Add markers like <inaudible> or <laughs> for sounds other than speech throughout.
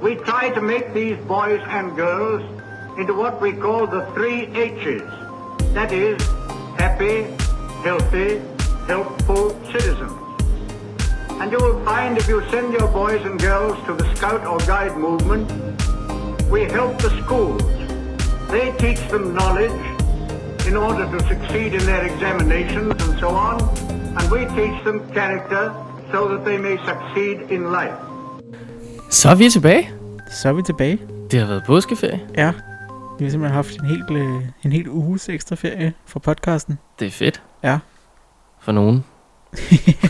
we try to make these boys and girls into what we call the three H's. That is, happy, healthy, helpful citizens. And you will find if you send your boys and girls to the Scout or Guide movement, we help the schools. They teach them knowledge in order to succeed in their examinations and so on, and we teach them character so that they may succeed in life. Så er vi tilbage. Så er vi tilbage. Det har været påskeferie. Ja. Vi har simpelthen haft en helt, øh, en helt uges ekstra ferie fra podcasten. Det er fedt. Ja. For nogen.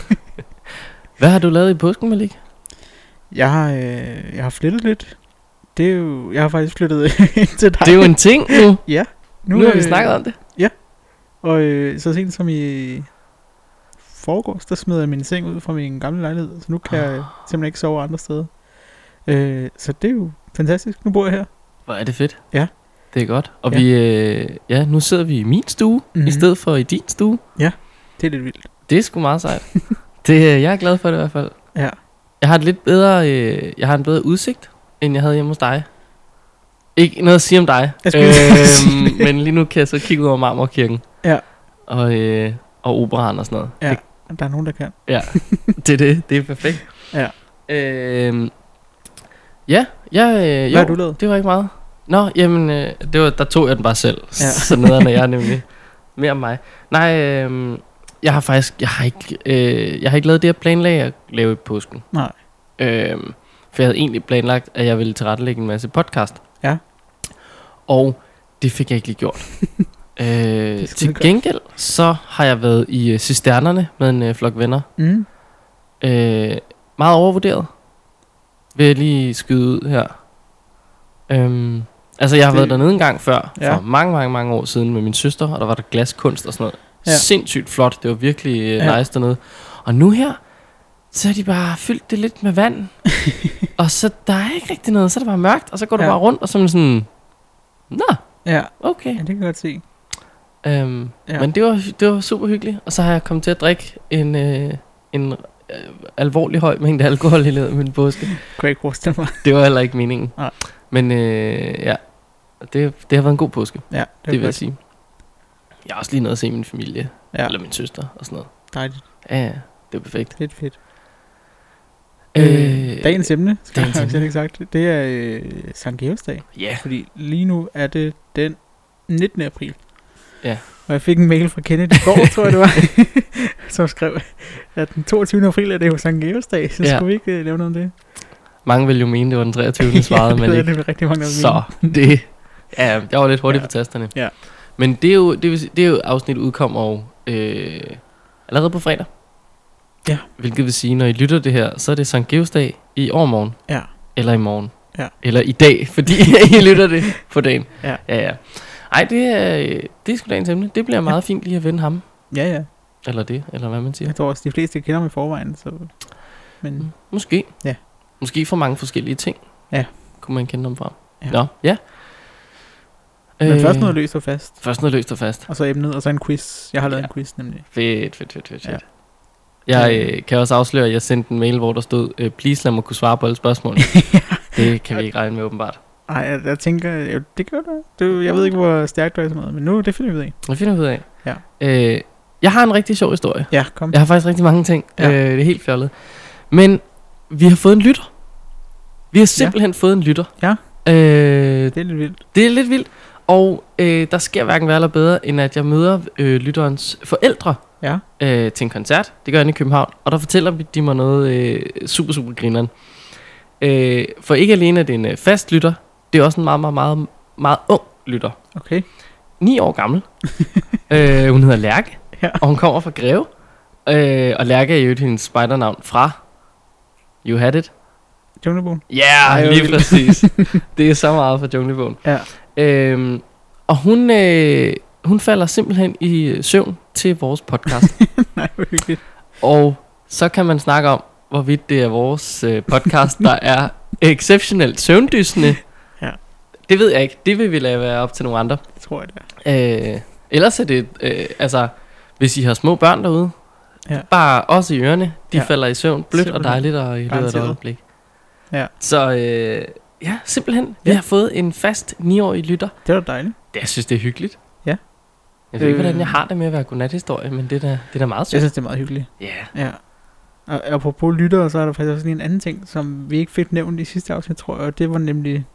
<laughs> Hvad har du lavet i påsken, Malik? Jeg har, øh, jeg har flyttet lidt. Det er jo, jeg har faktisk flyttet <laughs> ind til dig. Det er jo en ting nu. <laughs> Ja. Nu, nu har vi øh, snakket om det. Og øh, så sent som i forgårs, der smed jeg min seng ud fra min gamle lejlighed. Så nu kan jeg simpelthen ikke sove andre steder. Øh, så det er jo fantastisk. Nu bor jeg her. Hvor er det fedt. Ja. Det er godt. Og Ja. vi, øh, ja, nu sidder vi i min stue, mm-hmm. Mhm. i stedet for i din stue. Det er lidt vildt. Det er sgu meget sejt. <laughs> det, øh, jeg er glad for det i hvert fald. Ja. Jeg har et lidt bedre, øh, jeg har en bedre udsigt, end jeg havde hjemme hos dig. Ikke noget at sige om dig. Øhm, men lige nu kan jeg så kigge ud over Marmorkirken. Ja. Og, øh, og operan og sådan noget. Ja, Det, der er nogen, der kan. ja, det er det. Det er perfekt. Ja. Øhm, ja, jeg, øh, jo, Hvad har du lavet? det var ikke meget. Nå, jamen, øh, det var, der tog jeg den bare selv. Ja. Ja. <laughs> Så nederen er jeg nemlig. Mere om mig. Nej, øh, jeg har faktisk, jeg har ikke, øh, jeg har ikke lavet det, jeg planlagde at lave i påsken. Nej. Øh, for jeg havde egentlig planlagt, at jeg ville tilrettelægge en masse podcast. Ja. Og det fik jeg ikke lige gjort. <laughs> øh, til gengæld, så har jeg været i øh, Cisternerne med en øh, flok venner. Mm. Øh, meget overvurderet. Vil jeg lige skyde ud her. Øhm, altså, jeg har Det- været dernede en gang før, Ja. for mange, mange, mange år siden med min søster, og der var der glaskunst og sådan noget. Ja. Sindssygt flot, det var virkelig øh, Ja. nice dernede. Og nu her, så har de bare fyldt det lidt med vand. <laughs> og så der er ikke rigtig noget, så er det bare mørkt, og så går du Ja. bare rundt, og så er man sådan, Nå, Ja, okay. ja, det kan jeg godt se. Øhm. Ja. Men det var, det var super hyggeligt. Og så har jeg kommet til at drikke en, øh, en øh, alvorlig høj mængde alkohol i løbet af min påske. Kunne jeg ikke forestille mig. Det var heller ikke meningen. Nej. Men øh, ja, det, det har været en god påske, Ja, det, det vil jeg sige. Jeg har også lige noget at se min familie, ja. Eller min søster og sådan noget. dejligt. Ja, ja, det er perfekt. Fedt, fedt. Øh, Øh, dagens emne, skal dagens jeg ikke sagt, det er øh, Sankt Georgsdag. Ja, Fordi lige nu er det den 19. april. Ja. Og jeg fik en mail fra Kenneth i går, tror jeg det var, <laughs> som skrev, at den 22. april er det jo Sankt Georgsdag, så Ja. ja. skulle vi ikke øh, lave noget om det? mange vil jo mene, det var den 23. <laughs> svarede, men det er det rigtig mange, der Så <laughs> det, ja, jeg var lidt hurtig Ja. på tasterne. Ja. Men det er jo, det, vil, det er jo afsnit udkommer jo øh, allerede på fredag. Ja. Hvilket vil sige, når I lytter det her, så er det Sankt Georgsdag i overmorgen. Ja. Eller i morgen. Ja. Eller i dag, fordi I lytter det på dagen. Ja. Ja, ja. Ej, det er, det er sgu dagens emne. Det bliver meget fint lige at vende ham. Ja, ja. Eller det, eller hvad man siger. Jeg tror også, de fleste kender mig i forvejen, så... Men Mm, Måske. Ja. Måske for mange forskellige ting. Ja. Kunne man kende dem fra. Ja. Nå, ja. Men Øh, først noget løst og fast, Først noget løst og fast. og så emnet, og så en quiz. Jeg har lavet Ja. en quiz nemlig. Fedt, fedt, fedt, fedt. Ja. Jeg øh, kan også afsløre, at jeg sendte en mail, hvor der stod, øh, please lad mig kunne svare på alle spørgsmål. <laughs> det kan vi ikke regne med åbenbart. Ej, jeg, jeg tænker, jeg, det gør du. du. Jeg ved ikke, hvor stærkt du er i sådan noget, men nu, det finder vi ud af. Det finder vi ud af. Ja. Øh, jeg har en rigtig sjov historie. Ja, kom. Jeg har faktisk rigtig mange ting. Ja. Øh, det er helt fjollet. Men vi har fået en lytter. Vi har simpelthen fået en lytter. Ja. Øh, Det er lidt vildt. Det er lidt vildt. Og øh, der sker hverken værre eller bedre, end at jeg møder øh, lytterens forældre Ja. øh, til en koncert. Det gør jeg i København. Og der fortæller de mig noget øh, super, super grineren. Øh, for ikke alene er det en øh, fast lytter, det er også en meget, meget, meget, meget ung lytter. Okay. 9 år gammel. <laughs> øh, hun hedder Lærke, Ja. og hun kommer fra Greve. Øh, og Lærke er jo hendes spejdernavn fra You Had It. Junglebogen. Ja, yeah, lige præcis. <laughs> det er så meget fra Junglebogen. Ja. Øhm, og hun, øh, hun falder simpelthen i søvn til vores podcast. <laughs> Nej, hvor hyggeligt. og så kan man snakke om, hvorvidt det er vores øh, podcast, der er exceptionelt søvndysende. Det ved jeg ikke. Det vil vi lade være op til nogle andre. Det tror jeg, det er. Øh, ellers er det, øh, altså, hvis I har små børn derude, Ja. bare også i ørerne, de Ja. falder i søvn blødt og dejligt og i løbet af et øjeblik. Ja. Så øh, ja, simpelthen. Vi Ja. har fået en fast 9-årig lytter. Det var dejligt. Det, jeg synes, det er hyggeligt. Ja. Jeg ved ikke, Øh. hvordan jeg har det med at være godnathistorie, men det er da, det er da meget Jeg sødt. synes, det er meget hyggeligt. Ja. Ja. Og apropos lyttere, så er der faktisk også lige en anden ting, som vi ikke fik nævnt i sidste afsnit, tror jeg. Og det var nemlig,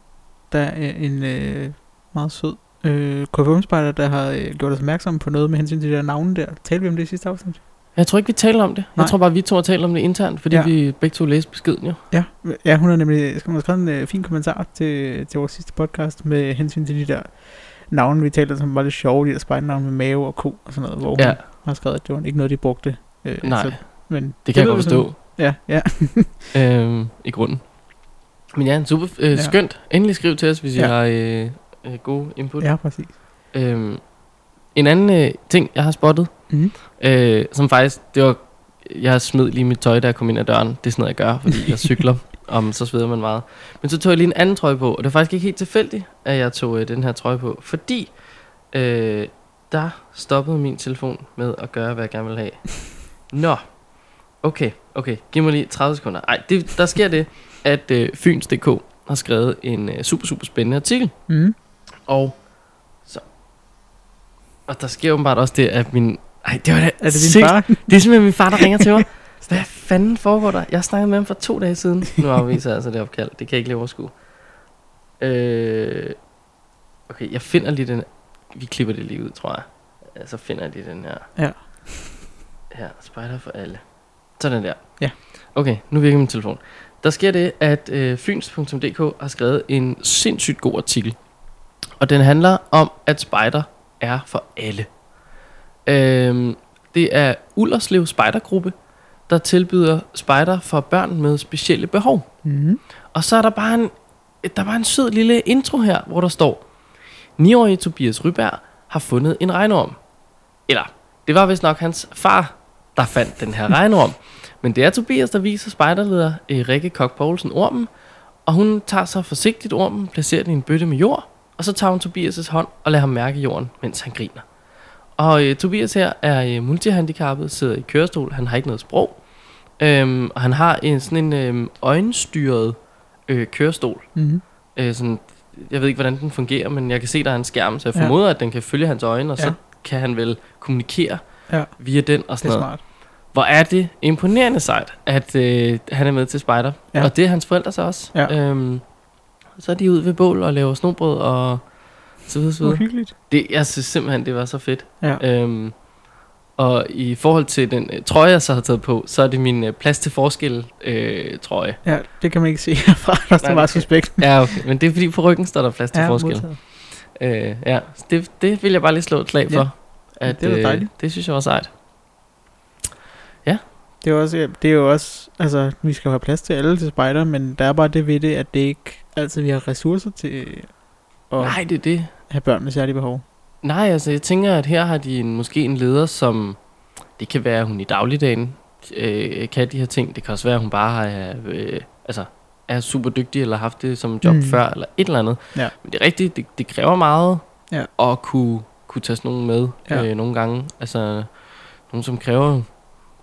der er en øh, meget sød øh, KFM-spejder, der har øh, gjort os opmærksom på noget med hensyn til de der navne der. Talte vi om det i sidste afsnit? Jeg tror ikke, vi taler om det. Nej. Jeg tror bare, vi to har talt om det internt, fordi Ja. vi begge to læste beskeden jo. Ja, ja hun har nemlig hun har skrevet en øh, fin kommentar til, til vores sidste podcast med hensyn til de der navne, vi talte om, som var lidt sjove, de der spejdenavne med mave og ko og sådan noget, hvor hun Ja, har skrevet, at det var ikke noget, de brugte. Øh, nej, Så, men det kan jeg lyder godt sådan- forstå Ja, ja. øhm, i grunden. Men ja, super øh, Ja. skønt. Endelig skriv til os, hvis I Ja. har øh, øh, gode input. ja, præcis. Øhm, en anden øh, ting, jeg har spottet, Mhm. øh, som faktisk, det var, jeg smed lige mit tøj, da jeg kom ind ad døren. Det er sådan noget, jeg gør, fordi jeg <laughs> cykler, om så sveder man meget. Men så tog jeg lige en anden trøje på, og det var faktisk ikke helt tilfældigt, at jeg tog øh, den her trøje på, fordi øh, der stoppede min telefon med at gøre, hvad jeg gerne vil have. <laughs> Nå, okay, okay, giv mig lige 30 sekunder. Ej, det, der sker det, at øh, Fyns.dk har skrevet en øh, super, super spændende artikel, Mm. og så. Og der sker åbenbart også det, at min... Ej, det var da Er det din sygt. far? Det er simpelthen min far, der ringer til mig. <laughs> Hvad fanden foregår der? Jeg snakkede med ham for to dage siden. Nu afviser jeg altså det opkald. Det kan jeg ikke lige overskue. Øh, okay, jeg finder lige den... Vi klipper det lige ud, tror jeg. Så finder jeg lige den her. Ja. Her, spejder for alle. Sådan der. Ja. Okay, nu virker min telefon. Der sker det, at øh, fyns.dk har skrevet en sindssygt god artikel. Og den handler om, at spejder er for alle. Øhm, det er Ullerslev Spejdergruppe, der tilbyder spejder for børn med specielle behov. Mm. Og så er der bare en, der er bare en sød lille intro her, hvor der står, 9-årige Tobias Ryberg har fundet en regnorm. Eller, det var vist nok hans far, der fandt den her <laughs> regnorm. Men det er Tobias, der viser spejderleder eh, Rikke Kok Poulsen ormen, og hun tager så forsigtigt ormen, placerer den i en bøtte med jord, og så tager hun Tobias' hånd og lader ham mærke jorden, mens han griner. Og øh, Tobias her er øh, multihandicappet, sidder i kørestol, han har ikke noget sprog, øhm, og han har en sådan en øh, øjenstyret øh, kørestol. Mm. Øh, sådan, jeg ved ikke, hvordan den fungerer, men jeg kan se, der er en skærm, så jeg Ja. formoder, at den kan følge hans øjne, og så Ja. kan han vel kommunikere Ja. via den og Det sådan er noget. smart. Hvor er det imponerende sejt, at øh, han er med til Spider. Ja. Ja. Og det er hans forældre så også. Ja. Øhm, så er de ude ved bål og laver snobrød og så videre, så videre. hyggeligt. Det, jeg synes simpelthen, det var så fedt. Ja. Øhm, og i forhold til den øh, trøje, jeg så har taget på, så er det min øh, plads til forskel øh, trøje. ja, det kan man ikke se <laughs> herfra. Der står Nej, meget suspekt. Ja, okay. Men det er fordi på ryggen står der plads til Ja, forskel. modtaget. Øh, ja, det, det vil jeg bare lige slå et slag Ja. for. At, Det var øh, dejligt. det synes jeg var sejt. Det er, også, det er jo også, altså, vi skal jo have plads til alle til spejder, men der er bare det ved det, at det ikke altid vi har ressourcer til at Nej, det er det. have børn med særlige behov. Nej, altså jeg tænker, at her har de en, måske en leder, som... Det kan være, at hun i dagligdagen øh, kan de her ting. Det kan også være, at hun bare har, øh, altså, er super dygtig, eller har haft det som job Mm. før, eller et eller andet. Ja. Men det er rigtigt, det, det kræver meget Ja. at kunne, kunne tage sådan nogen med Ja. øh, nogle gange. Altså, nogen som kræver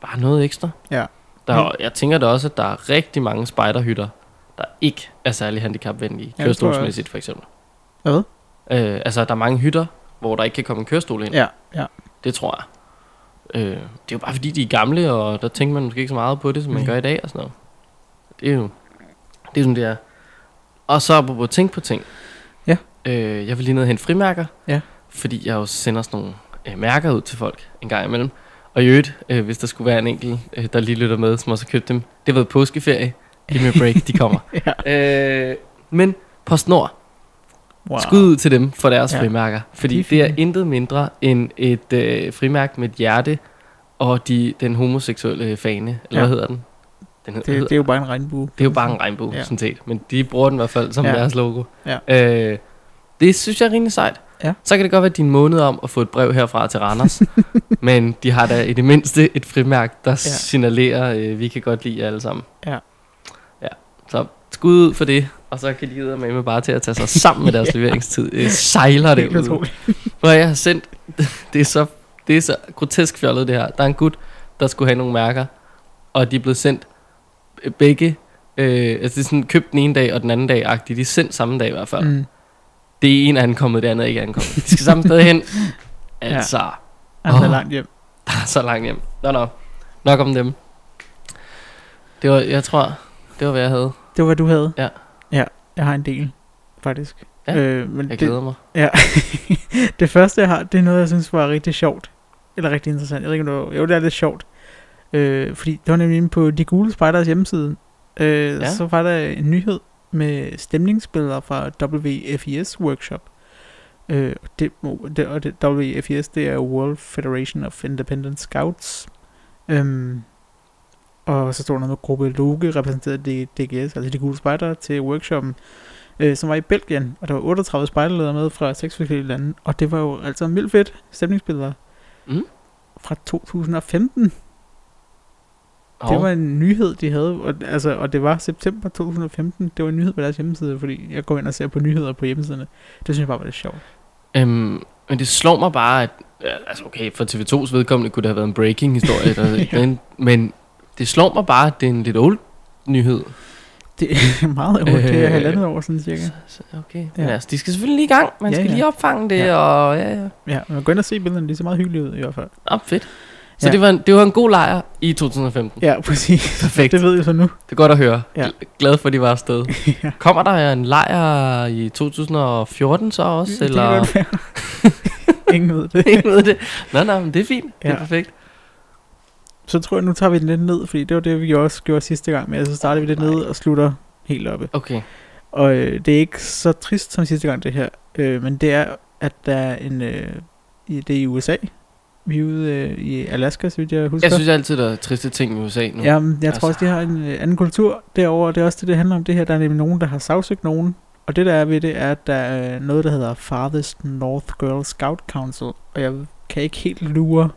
bare noget ekstra. Ja. Der, Mm. Jeg tænker da også, at der er rigtig mange spejderhytter, der ikke er særlig handicapvenlige. Ja, Kørestolsmæssigt for eksempel. Hvad? Øh, altså, der er mange hytter, hvor der ikke kan komme en kørestol ind. Ja, ja. Det tror jeg. Øh, det er jo bare fordi, de er gamle, og der tænker man måske ikke så meget på det, som man Nej. gør i dag og sådan noget. Det er jo det er sådan, det er. Og så på at tænke på ting. Ja. Øh, jeg vil lige ned og hente frimærker. Ja. Fordi jeg jo sender sådan nogle øh, mærker ud til folk en gang imellem. Og i øvrigt, øh, hvis der skulle være en enkelt, øh, der lige lytter med, som også har købt dem. Det har været påskeferie. Giv me a break, de kommer. <laughs> ja. øh, men PostNord, Wow. Skud ud til dem for deres Ja. frimærker. Fordi De er det er intet mindre end et øh, frimærke med et hjerte og de, den homoseksuelle fane. Eller Ja. hvad hedder den? den hedder, Det, det er jo bare en regnbue. det er jo bare en regnbue, Ja. sådan set. Men de bruger den i hvert fald som ja. deres logo. Ja. Øh, det synes jeg er rimelig sejt. Ja. Så kan det godt være din måned om at få et brev herfra til Randers. <laughs> men de har da i det mindste et frimærke, der ja. signalerer, øh, vi kan godt lide jer alle sammen. Ja. Ja, så skud ud for det. Og så kan de ud med, med bare til at tage sig sammen med <laughs> deres leveringstid. Øh, sejler det Helt ud. Hvor <laughs> jeg har sendt, det er så, det er så grotesk fjollet det her. Der er en gut, der skulle have nogle mærker, og de er blevet sendt øh, begge Øh, altså det er sådan købt den ene dag og den anden dag agtigt. De er sendt samme dag i hvert fald. Mm. Det er en ankommet, det andet er ikke ankommet. De skal samme sted hen. <laughs> Altså, ja. Han er Åh. langt hjem. <laughs> der er så langt hjem. Nå, nå. Nok om dem. Det var, jeg tror, det var hvad jeg havde. Det var, hvad du havde? Ja. Ja, jeg har en del, faktisk. Ja, øh, men Jeg det, glæder mig. Ja. <laughs> det første, jeg har, det er noget, jeg synes var rigtig sjovt. Eller rigtig interessant. Jeg ved ikke, om det var, jo, det er lidt sjovt. Øh, fordi det var nemlig inde på De Gule Spejders hjemmeside. Øh, ja. Så var der en nyhed med stemningsbilleder fra WFES Workshop. Øh, det, det, og det, WFES, det er World Federation of Independent Scouts. Øhm, og så stod der noget med gruppe Loge, repræsenteret DGS, altså de gule spejdere, til workshoppen, øh, som var i Belgien, og der var 38 spejderledere med fra seks forskellige lande, og det var jo altså vildt fedt stemningsbilleder Mm. fra 2015. Det var en nyhed, de havde, og, altså, og det var september 2015. Det var en nyhed på deres hjemmeside, fordi jeg går ind og ser på nyheder på hjemmesiderne. Det synes jeg bare var lidt sjovt. Øhm, men det slår mig bare, at ja, altså okay, for TV2's vedkommende kunne det have været en breaking historie, der, <laughs> Ja. men, men det slår mig bare, at det er en lidt old nyhed. Det er <laughs> meget over, det er Øh, halvandet år sådan cirka. Så, så, okay. Ja. Ja. Men altså, de skal selvfølgelig lige i gang. Man Ja, skal ja. lige opfange det, Ja. og ja, ja. Ja, men gå ind og se billederne, de ser meget hyggelige ud i hvert fald. Op, fedt. Så Ja. det, var en, det var en god lejr i 2015. Ja, præcis. <laughs> Perfekt. Det ved jeg så nu. Det er godt at høre. Ja. Gl- Glad for, at de var afsted. <laughs> ja. Kommer der en lejr i 2014 så også? Det eller? kan godt være. <laughs> Ingen ved det. Ingen ved det. Nå, nej, men det er fint. Det er Ja. perfekt. Så tror jeg, nu tager vi den lidt ned, fordi det var det, vi også gjorde sidste gang med. Så starter vi lidt ned og slutter helt oppe. Okay. Og øh, det er ikke så trist som sidste gang, det her. Øh, men det er, at der er en... Øh, det er i USA. Vi er ude øh, i Alaska, så vidt jeg husker. Jeg synes altid, der er triste ting i USA nu. Jamen, jeg tror Altså. også, de har en øh, anden kultur derovre, og det er også det, det handler om det her. Der er nemlig nogen, der har sagsøgt nogen, og det der er ved det, er, at der er noget, der hedder Farthest North Girl Scout Council, og jeg kan ikke helt lure,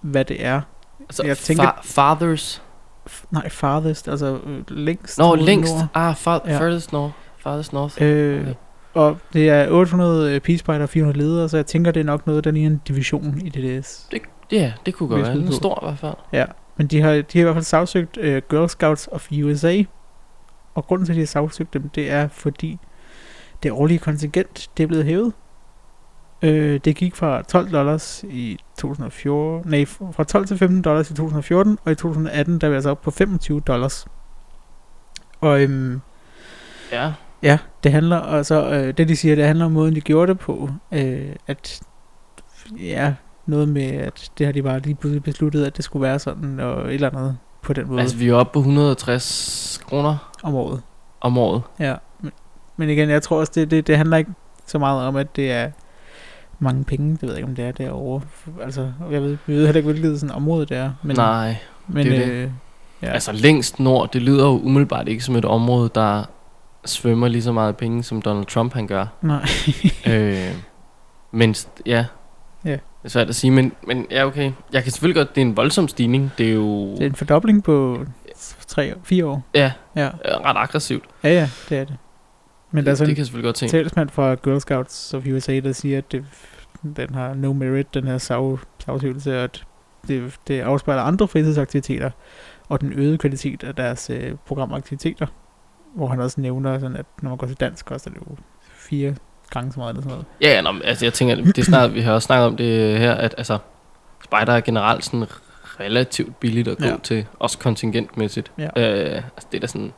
hvad det er. altså, jeg tænker- fa- fathers. F- nej, Farthest, altså øh, længst Nå, længst. nord. Ah, far- Ja. farthest north. Farthest north. Øh, Okay. Og det er 800 peacefighter og 400 ledere, så jeg tænker, det er nok noget, der ligner en division i DDS. Ja, det kunne godt være. Den er på. stor i hvert fald. Ja, men de har, de har i hvert fald sagsøgt uh, Girl Scouts of USA, og grunden til, at de har sagsøgt dem, det er, fordi det årlige kontingent, det er blevet hævet. Øh, det gik fra 12 dollars i 2014, nej, fra 12 til 15 dollars i 2014, og i 2018, der er vi altså op på 25 dollars. Og øhm, Ja. Ja, det handler altså, øh, det de siger, det handler om måden, de gjorde det på. Øh, at, ja, noget med, at det har de bare lige pludselig besluttet, at det skulle være sådan, og et eller andet på den måde Altså, vi er oppe på 160 kroner om året. om året. Ja, men, men igen, jeg tror også, det, det, det handler ikke så meget om, at det er mange penge. Det ved jeg ikke, om det er derovre. Altså, jeg ved, vi ved heller ikke, hvilket sådan område det er. Men, Nej. men, det er øh, ja. Ja. Altså, længst nord, det lyder jo umiddelbart ikke som et område, der svømmer lige så meget penge, som Donald Trump han gør. Nej. <laughs> øh, men ja. Ja. Det er svært at sige, men, men ja, okay. Jeg kan selvfølgelig godt, det er en voldsom stigning. Det er jo det er en fordobling på 3-4 år. ja, Ja. ret aggressivt. ja, ja, det er det. Men der er sådan det kan jeg selvfølgelig godt tænke. talsmand fra Girl Scouts of USA, der siger, at det, den har no merit, den her sag, sagsøgelse, og at det, det afspejler andre fritidsaktiviteter, og den øgede kvalitet af deres øh, programaktiviteter, hvor han også nævner, sådan, at når man går til dansk, koster det jo fire gange så meget eller sådan noget. Ja, ja, nå, altså jeg tænker, det er snart, vi har også snakket om det her, at altså, spider er generelt sådan relativt billigt at gå Ja. ja. til, også kontingentmæssigt. Ja. Øh, altså det er da sådan,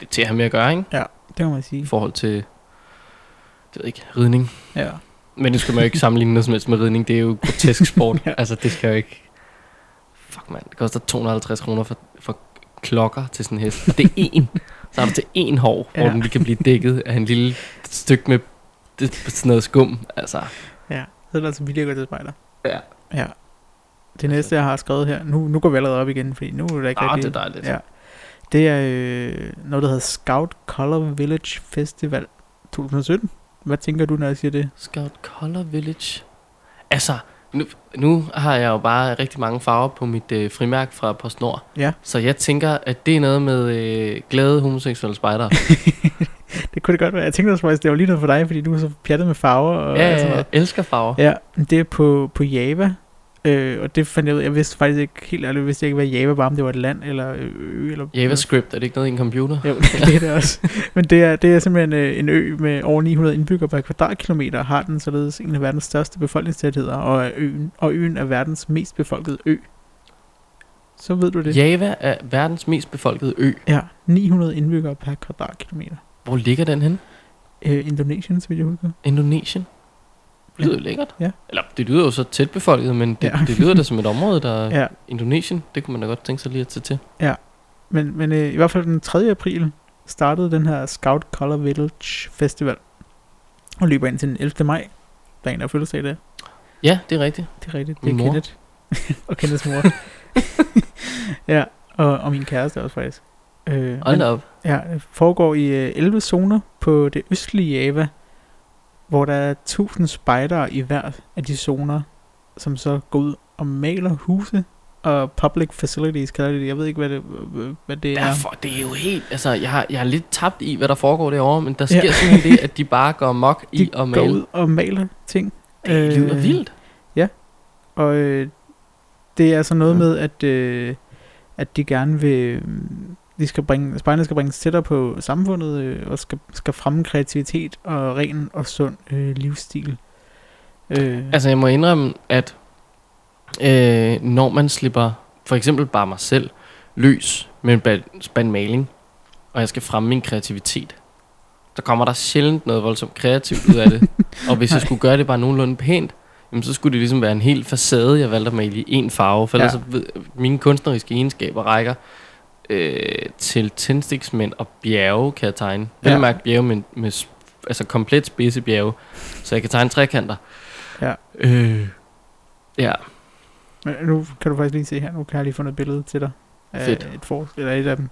det er til at have med at gøre, ikke? Det må man I sige. forhold til, det ved ikke, ridning. Ja. Men det skal man jo ikke sammenligne noget som helst med ridning. Det er jo grotesk sport. Ja. <laughs> ja. Altså, det skal jo ikke... Fuck, mand. Det koster 250 kroner for, for klokker til sådan en hest. Og det er en. Så har du til en hår, ja. Hvor den lige kan blive dækket af en lille stykke med det, sådan noget skum. Altså, ja. Så er det altså at gå til spejder. ja. Ja. Det næste, jeg har skrevet her, nu, nu går vi allerede op igen, fordi nu er der ikke Ah, rigtig... det er dejligt. Ja. Det er øh, noget, der hedder Scout Color Village Festival 2017. Hvad tænker du, når jeg siger det? Scout Color Village. Altså, nu, nu har jeg jo bare rigtig mange farver på mit øh, frimærk fra PostNord. Ja. Så jeg tænker, at det er noget med øh, glade homoseksuelle spejdere. <laughs> Det kunne det godt være. Jeg tænkte også faktisk, det var lige noget for dig, fordi du er så pjattet med farver. Og ja, sådan jeg noget. elsker farver. ja, det er på, på Java. Øh, og det fandt jeg ud af. Jeg vidste faktisk ikke helt ærligt, jeg vidste ikke, hvad Java var, om det var et land eller ø. Eller, JavaScript, er det ikke noget i en computer? Jo, det er det også. <laughs> Men det er, det er simpelthen øh, en ø med over 900 indbyggere per kvadratkilometer, har den således en af verdens største befolkningstætheder, og, er øen, og øen er verdens mest befolkede ø. Så ved du det. Java er verdens mest befolkede ø. Ja, 900 indbyggere per kvadratkilometer. Hvor ligger den hen? Øh, Indonesien, så vidt jeg husker. Indonesien? Det lyder jo lækkert. Ja. Eller, det lyder jo så tæt befolket, men det, Ja. det lyder da som et område, der er Ja, Indonesien. Det kunne man da godt tænke sig lige at tage til. men, men øh, i hvert fald den 3. april startede den her Scout Color Village Festival. Og løber ind til den 11. maj. Der er en, der fødselsdag der. Ja, det er rigtigt. Det er rigtigt. Det er Min. Kenneth. <laughs> og Kenneths mor. <laughs> ja, og, og min kæreste også faktisk. Øh, Hold da op. Ja, foregår i øh, 11 zoner på det østlige Java, hvor der er 1000 spejdere i hver af de zoner, som så går ud og maler huse og public facilities, kalder de det. Jeg ved ikke, hvad det, hvad det er. Derfor, det er jo helt... Altså, jeg har, jeg har lidt tabt i, hvad der foregår derovre, men der sker Ja. ja. simpelthen det, at de bare går mok <laughs> i De at går male. ud og maler ting. Det lyder Øh, vildt. Og øh, det er altså noget Ja. med, at, øh, at de gerne vil... De skal bringe, spejderne skal bringes tættere på samfundet øh, og skal, skal fremme kreativitet og ren og sund øh, livsstil. Øh, Altså, jeg må indrømme, at øh, når man slipper for eksempel bare mig selv løs med en spand maling, og jeg skal fremme min kreativitet, så kommer der sjældent noget voldsomt kreativt ud af det. <laughs> og hvis jeg skulle gøre det bare nogenlunde pænt, jamen, så skulle det ligesom være en hel facade, jeg valgte at male i en farve. For ellers Ja. så ved, mine kunstneriske egenskaber rækker øh, til tændstiksmænd og bjerge, kan jeg tegne. Vel Ja. at mærke bjerge med, med altså komplet spidse bjerge, så jeg kan tegne trekanter. Ja. Øh, ja, Men nu kan du faktisk lige se her, nu kan jeg lige fundet et billede til dig. Af Fedt. Et for, eller et af dem.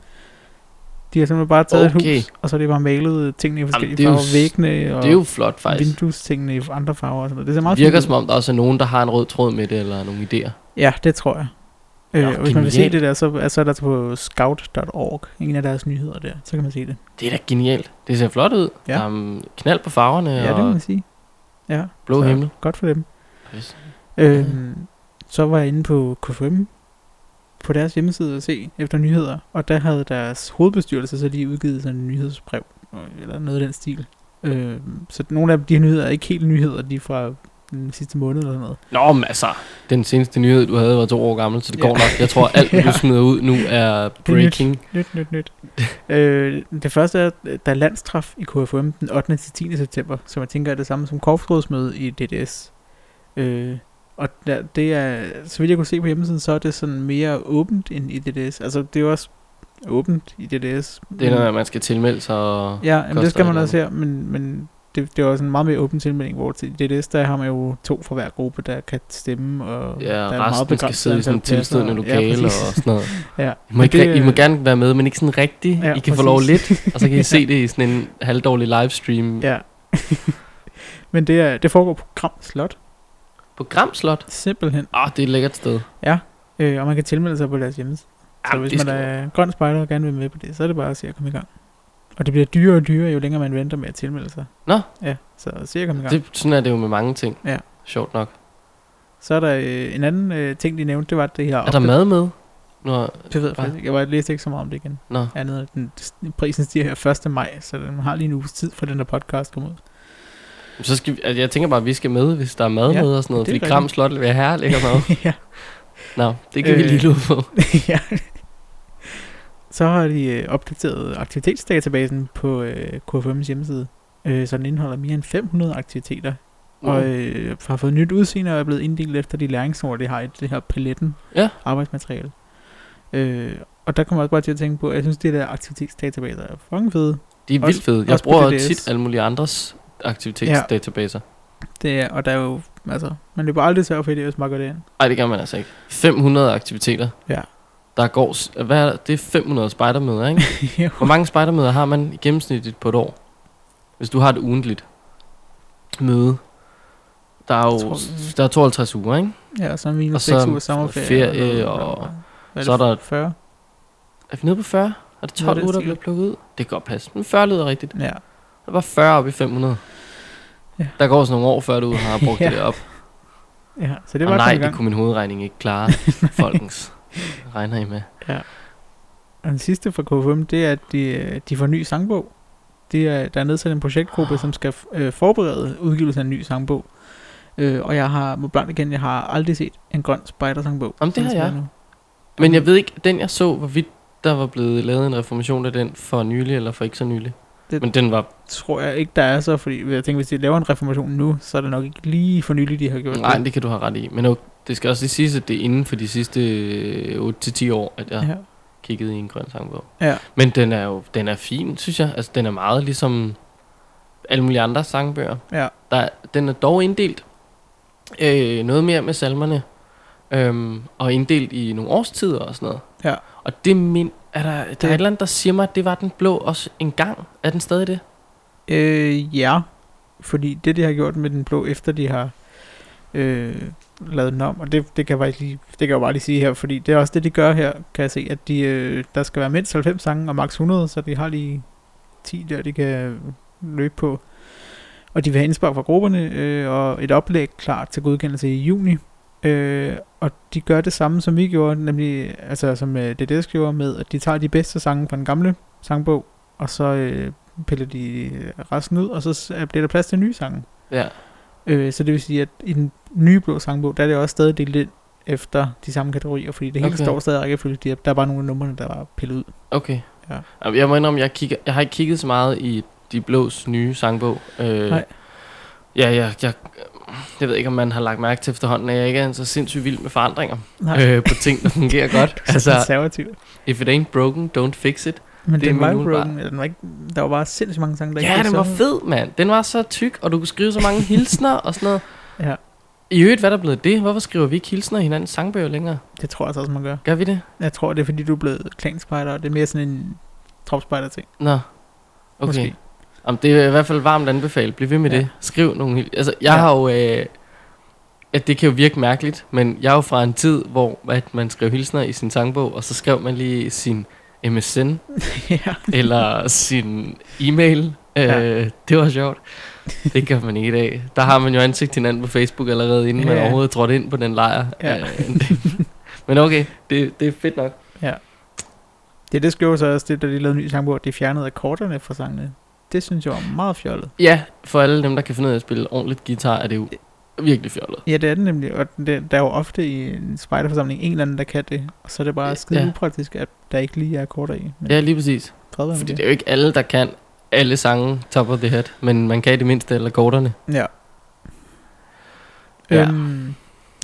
De har simpelthen bare taget Okay. et hus, og så har de bare malet tingene i forskellige det er jo farver. s- Væggene og det er jo flot faktisk. vinduestingene i andre farver og sådan noget. Det ser Det meget virker fint som om, der også er nogen, der har en rød tråd med det, eller nogle idéer. Ja, det tror jeg. Øh, Nå, og hvis man vil se det der, så, er- så er der på scout.org, en af deres nyheder der, så kan man se det. Det er da genialt. Det ser flot ud. Ja. Der er um, knald på farverne Ja, det må og man sige. Ja, blå så himmel. Godt for dem. Yes. Øhm, så var jeg inde på KFM på deres hjemmeside og se efter nyheder, og der havde deres hovedbestyrelse så lige udgivet sådan en nyhedsbrev, øh, eller noget af den stil. Øhm, så nogle af de her nyheder er ikke helt nyheder, de er fra den sidste måned eller sådan noget. Nå, men altså, den seneste nyhed, du havde, var to år gammel, så det Ja. går nok. Jeg tror, alt, <laughs> Ja. du smider ud nu, er breaking. Nyt, nyt, nyt. øh, det første er, der er landstraf i KFM den 8. til 10. september, som jeg tænker er det samme som korpsrådsmøde i DDS. Øh, og der, det er, så vidt jeg kunne se på hjemmesiden, så er det sådan mere åbent end i DDS. Altså, det er jo også åbent i DDS. Det er noget, man skal tilmelde sig. Og Ja, jamen, det skal man også her, men, men det, det er også en meget mere åben tilmelding, hvor til DDS, der har man jo to fra hver gruppe, der kan stemme, og ja, der er resten skal begrænset sidde i sådan tilstødende lokale ja, og præcis. sådan noget. <laughs> ja. I må, ikke, det, I må øh, gerne være med, men ikke sådan rigtigt. Ja, I kan få lov præcis. lidt, og så kan I <laughs> Ja. se det i sådan en halvdårlig livestream. Ja. <laughs> men det, er, det foregår på Gram Slot, På Gramslot. simpelthen. Åh, det er et lækkert sted. Øh, og man kan tilmelde sig på deres hjemmeside. Så Jamen, hvis det man skal er grøn spejder og gerne vil med på det, så er det bare at se at komme i gang. Og det bliver dyrere og dyrere, jo længere man venter med at tilmelde sig. Nå. Ja, så komme i gang. Det, sådan er det jo med mange ting. Ja. Sjovt nok. Så er der øh, en anden øh, ting, de nævnte, det var det her... Er der mad med? Nå, Det ved jeg faktisk ikke. Jeg var læste ikke så meget om det igen. nå. Andet den, prisen stiger her 1. maj, så den har lige en uges tid, for den der podcast kommer ud. Så skal vi, altså, jeg tænker bare, at vi skal med, hvis der er mad Ja, med og sådan noget. Fordi. Gram Slot vil have lækker mad. ja. Nå, det kan vi Øh. lige lukke på. <laughs> ja. Så har de øh, opdateret aktivitetsdatabasen på øh, KFM's hjemmeside, øh, så den indeholder mere end 500 aktiviteter, og øh, har fået nyt udseende og er blevet inddelt efter de læringsord, de har i det her paletten Ja. arbejdsmateriale. Øh, og der kommer jeg også bare til at tænke på, at jeg synes, det der aktivitetsdatabaser er fucking fede. De er også- vildt fede. Jeg bruger tit alle mulige andres aktivitetsdatabaser. Det er, og der er jo, altså, man løber aldrig tør for det, hvis man går derind. Nej, det gør man altså ikke. 500 aktiviteter. Ja. Der går, hvad er det? Er 500 spejdermøder, ikke? <laughs> Hvor mange spejdermøder har man i gennemsnitligt på et år? Hvis du har et ugentligt møde. Der er jo tror, der er 52 uger, ikke? ja, så er minus Og 6 så uger sommerferie. ferie noget, og- hvad så er der- 40? Er vi nede på 40? Er det Noget 12 af den uger, der bliver plukket ud? Det kan godt passe. Men 40 lyder rigtigt. Ja. Der var 40 op i 500. Ja. Der går sådan nogle år, før du har brugt <laughs> Ja. det op. Ja, så det var og nej, det gang. kunne min hovedregning ikke klare, <laughs> folkens. <laughs> Regner I med? Og den sidste fra KFM, det er, at de, øh, de får en ny sangbog. Det er, der er nedsat en projektgruppe, som skal øh, forberede udgivelsen af en ny sangbog. Øh, og jeg har, må blankt igen, jeg har aldrig set en grøn spejdersangbog. Jamen, det har jeg. nu. Men jeg ved ikke, den jeg så, hvorvidt der var blevet lavet en reformation af den for nylig eller for ikke så nylig. Det- Men den var... tror jeg ikke, der er så, fordi jeg tænker, hvis de laver en reformation nu, så er det nok ikke lige for nylig, de har gjort Nej, det. det kan du have ret i. Men okay, det skal også lige siges, at det er inden for de sidste øh, 8-10 år, at jeg Ja. kiggede i en grøn sangbog. ja. Men den er jo den er fin, synes jeg. Altså, den er meget ligesom alle mulige andre sangbøger. Ja. Der, den er dog inddelt øh, noget mere med salmerne. Øhm, og inddelt i nogle årstider og sådan noget. Ja. Og det min, er der, der er et eller andet, der siger mig, at det var den blå også en gang. Er den stadig det? Øh, ja, fordi det, de har gjort med den blå, efter de har øh, lavet den om, og det, det, kan jeg faktisk lige, det kan jeg bare lige sige her, fordi det er også det, de gør her, kan jeg se, at de, øh, der skal være mindst 90 sange og maks 100, så de har lige 10 der, de kan øh, løbe på. Og de vil have indspark fra grupperne, øh, og et oplæg klar til godkendelse i juni. Øh, og de gør det samme, som vi gjorde, nemlig, altså som øh, DDS gjorde med, at de tager de bedste sange fra den gamle sangbog, og så øh, piller de resten ud, og så bliver der plads til nye sange. Ja. Øh, så det vil sige, at i den nye blå sangbog, der er det også stadig delt ind efter de samme kategorier, fordi det hele Okay. står stadig rækkefølge. De er- Der er bare nogle af numrene, der er pillet ud. Okay. Ja. Jeg må indrømme, jeg, kigger, jeg har ikke kigget så meget i De Blås nye sangbog. Øh, Nej. Ja, jeg, jeg, jeg ved ikke, om man har lagt mærke til efterhånden, at jeg ikke er så sindssygt vild med forandringer Nej, øh, på ting, der fungerer godt. <laughs> altså, konservativ. if it ain't broken, don't fix it. Men det er den var jo broken. Den var ikke, der var bare sindssygt mange sange, der ikke Ja, blev den var fed, mand. Den var så tyk, og du kunne skrive så mange <laughs> hilsner og sådan noget. Ja, I øvrigt, hvad er der blevet det? Hvorfor skriver vi ikke hilsner i hinandens sangbøger længere? det tror jeg altså også, man gør. Gør vi det? Jeg tror, det er fordi, du er blevet klanspejder, og det er mere sådan en tropspejder ting. Nå, okay. Måske. Jamen, det er i hvert fald varmt anbefalet. Bliv ved med Ja. det. Skriv nogle... Altså, jeg ja. har jo... Øh, at det kan jo virke mærkeligt, men jeg er jo fra en tid, hvor at man skrev hilsner i sin sangbog, og så skrev man lige sin MSN <laughs> ja. eller sin e-mail. Ja. Øh, det var sjovt. Det gør man ikke i dag. Der har man jo ansigt hinanden på Facebook allerede, inden man Ja. overhovedet trådte ind på den lejr. Ja. Øh, <laughs> men okay, det, det er fedt nok. Det, det skrev så også det, da de lavede en ny sangbog, de fjernede akkorderne fra sangene. Det synes jeg var meget fjollet. Ja, for alle dem, der kan finde ud af at spille ordentligt guitar, er det jo virkelig fjollet. Ja, det er det nemlig, og det, der er jo ofte i en spejderforsamling en eller anden, der kan det, og så er det bare skide Ja. upraktisk, at der ikke lige er akkorder i. Men Ja, lige præcis. Fordi det er jo ikke alle, der kan alle sange top of the head, men man kan i det mindste alle akkorderne. Ja. Ja. Øhm,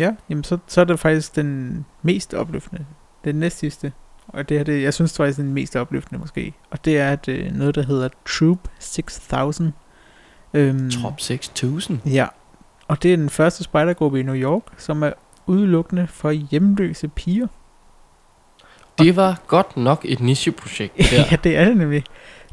ja, jamen så, så er det faktisk den mest opløftende. Den næst sidste. Og det er det, jeg synes faktisk, den mest opløftende måske. Og det er at, øh, noget, der hedder Troop 6000. Øhm, Trop 6000. Ja, og det er den første spejdergruppe i New York, som er udelukkende for hjemløse piger. Det var godt nok et nicheprojekt. <laughs> Der. ja, det er det nemlig.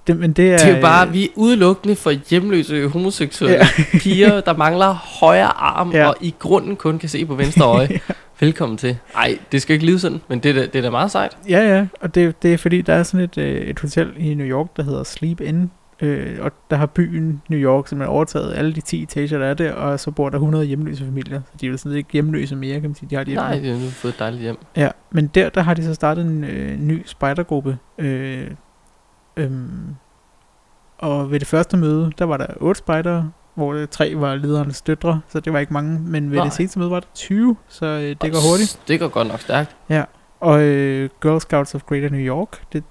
Det, men det er, Det er jo bare, øh, vi er udelukkende for hjemløse homoseksuelle Ja. <laughs> piger, der mangler højre arm Ja. ja. og i grunden kun kan se på venstre øje. <laughs> Velkommen til. Ej, det skal ikke lyde sådan, men det er, det er da meget sejt. Ja, ja, og det, det er fordi, der er sådan et, øh, et hotel i New York, der hedder Sleep Inn, øh, og der har byen New York simpelthen overtaget alle de 10 etager, der er der, og så bor der 100 hjemløse familier, så de er jo sådan set ikke hjemløse mere, kan man sige, de har de Nej, det er nu fået et dejligt hjem. Ja, men der, der har de så startet en øh, ny spejdergruppe, øh, øhm, og ved det første møde, der var der otte spejdere, hvor øh, tre var lederens døtre, så det var ikke mange, men ved Nej. det seneste møde var der 20, så øh, det går hurtigt. Det går godt nok stærkt. Og øh, Girl Scouts of Greater New York, det,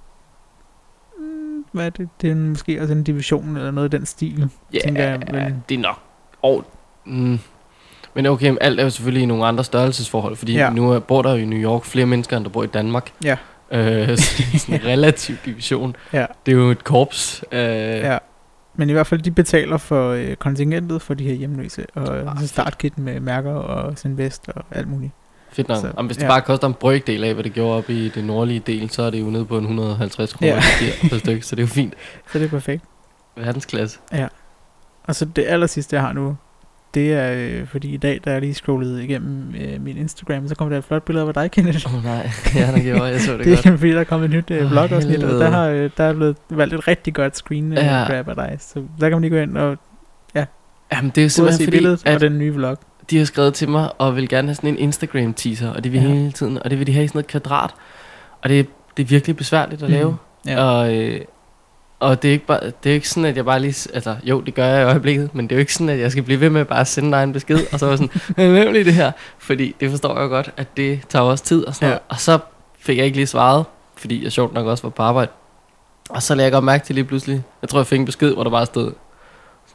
hvad er det? Det er måske også en division eller noget i den stil. Ja, tænker jeg, men- det er nok. Og, mm, men okay, alt er jo selvfølgelig i nogle andre størrelsesforhold, fordi Ja. nu bor der jo i New York flere mennesker, end der bor i Danmark. Ja. Øh, så det er sådan en <laughs> relativ division. Ja. Det er jo et korps. Øh, Ja. Men i hvert fald, de betaler for øh, kontingentet for de her hjemløse, og Ah, fedt. startkit med mærker og sin vest og alt muligt. Fedt nok. Så, Jamen, hvis det ja. bare koster en brøkdel af, hvad det gjorde op i det nordlige del, så er det jo nede på en 150 kroner Ja. ja. per <laughs> stykke, så det er jo fint. Så det er perfekt. Verdensklasse. Og så det aller sidste, jeg har nu, det er, øh, fordi i dag, da jeg lige scrollede igennem øh, min Instagram, så kom der et flot billede af dig, Kenneth. Åh oh, nej, ja, der gjorde jeg, så <laughs> det, Det godt. er fordi, der er kommet et nyt øh, Åh, vlogafsnit, og der, har, øh, der er blevet valgt et rigtig godt screen øh, Ja. grab af dig. Så der kan man lige gå ind og Jamen, det er simpelthen fordi, billedet og at den nye vlog. De har skrevet til mig, og vil gerne have sådan en Instagram teaser, og det vil Ja. hele tiden, og det vil de have i sådan noget kvadrat. Og det, det er virkelig besværligt at lave. Mhm. Ja. Og, øh, og det er ikke bare, det er ikke sådan, at jeg bare lige, altså jo, det gør jeg i øjeblikket, men det er jo ikke sådan, at jeg skal blive ved med bare at sende dig en besked, og så var sådan, <laughs> lige det her, fordi det forstår jeg jo godt, at det tager også tid og sådan Ja. noget. Og så fik jeg ikke lige svaret, fordi jeg sjovt nok også var på arbejde. Og så lagde jeg godt mærke til lige pludselig, jeg tror jeg fik en besked, hvor der bare stod,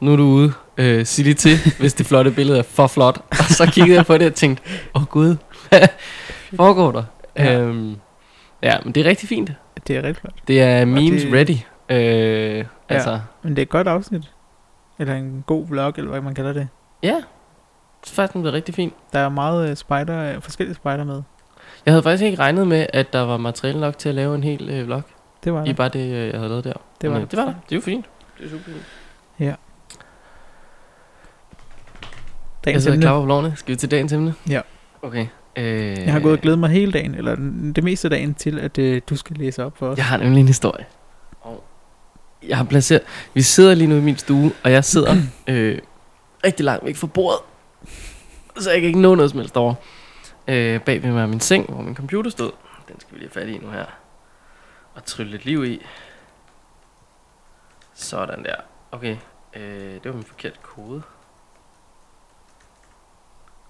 nu er du ude, øh, sig lige til, hvis det flotte billede er for flot. Og så kiggede jeg på det og tænkte, åh oh, gud, hvad foregår der? Ja. Ja. Øhm, ja, men det er rigtig fint. Det er rigtig flot. Det er memes det- ready. Øh, altså, Men det er et godt afsnit. Eller en god vlog, eller hvad man kalder det. ja. Det er faktisk rigtig fint. Der er meget uh, spider, uh, forskellige spider med. Jeg havde faktisk ikke regnet med, at der var materiale nok til at lave en hel øh, vlog. Det var I det. bare det, øh, jeg havde lavet der. Det var Men, øh, det. det var der. Det er jo fint. Det er super fint. Jeg Dagens sidder emne. klar på blåene. Skal vi til dagens emne? Ja. Okay. Øh, Jeg har gået og glædet mig hele dagen, eller det meste af dagen, til at uh, du skal læse op for os. Jeg har nemlig en historie. Og jeg har placeret... Vi sidder lige nu i min stue, og jeg sidder <clears throat> øh, rigtig langt væk fra bordet. Så jeg kan ikke nå noget som helst over. Øh, bag ved mig er min seng, hvor min computer stod. Den skal vi lige have fat i nu her. Og trylle lidt liv i. Sådan der. Okay. Øh, det var min forkerte kode.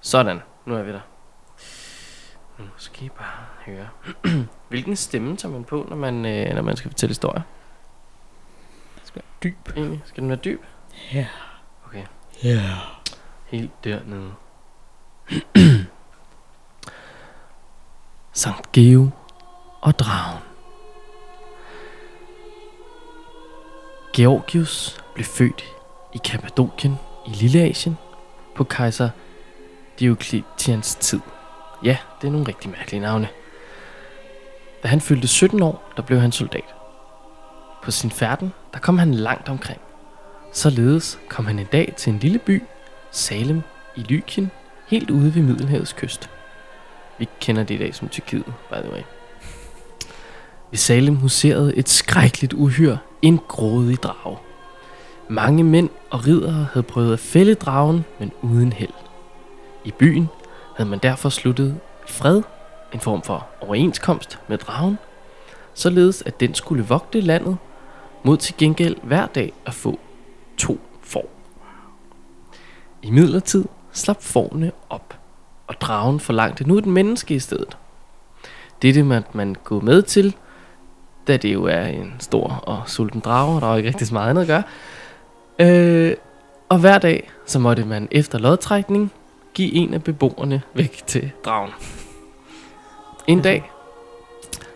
Sådan. Nu er vi der. Nu skal I bare høre. <clears throat> Hvilken stemme tager man på, når man, øh, når man skal fortælle historier? Dyb. Egentlig? Skal den være dyb? Ja. Okay. Ja. Helt dernede. <clears throat> Sankt Geo og dragen. Georgius blev født i Kappadokien i Lilleasien på kejser Diocletians tid. Ja, det er nogle rigtig mærkelige navne. Da han fyldte 17 år, der blev han soldat. På sin færden, der kom han langt omkring. Således kom han en dag til en lille by, Salem i Lykien, helt ude ved Middelhavets kyst. Vi kender det i dag som Tyrkiet, by the way. Ved Salem huserede et skrækkeligt uhyr, en grådig drage. Mange mænd og riddere havde prøvet at fælde dragen, men uden held. I byen havde man derfor sluttet fred, en form for overenskomst med dragen, således at den skulle vogte landet mod til gengæld hver dag at få to får. I midlertid slap fårene op, og dragen forlangte nu et menneske i stedet. Dette måtte man gå med til, da det jo er en stor og sulten drage, og der var ikke rigtig så meget andet at gøre. Øh, og hver dag, så måtte man efter lodtrækning give en af beboerne væk til dragen. En dag,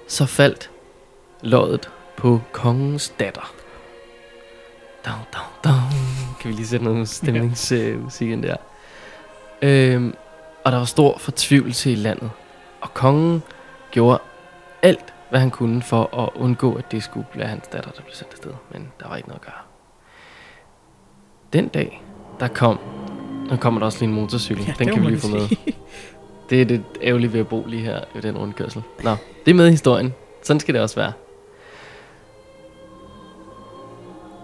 så faldt loddet på kongens datter. Down, down, down. Kan vi lige sætte noget stemningsmusik ind der? Øhm, og der var stor fortvivlelse i landet. Og kongen gjorde alt, hvad han kunne for at undgå, at det skulle blive hans datter, der blev sendt afsted. Men der var ikke noget at gøre. Den dag, der kom... Nu kommer der også lige en motorcykel. Ja, Den kan vi lige få med. <laughs> Det er det ærgerlige ved at bo lige her i den rundkørsel. Nå, det er med i historien. Sådan skal det også være.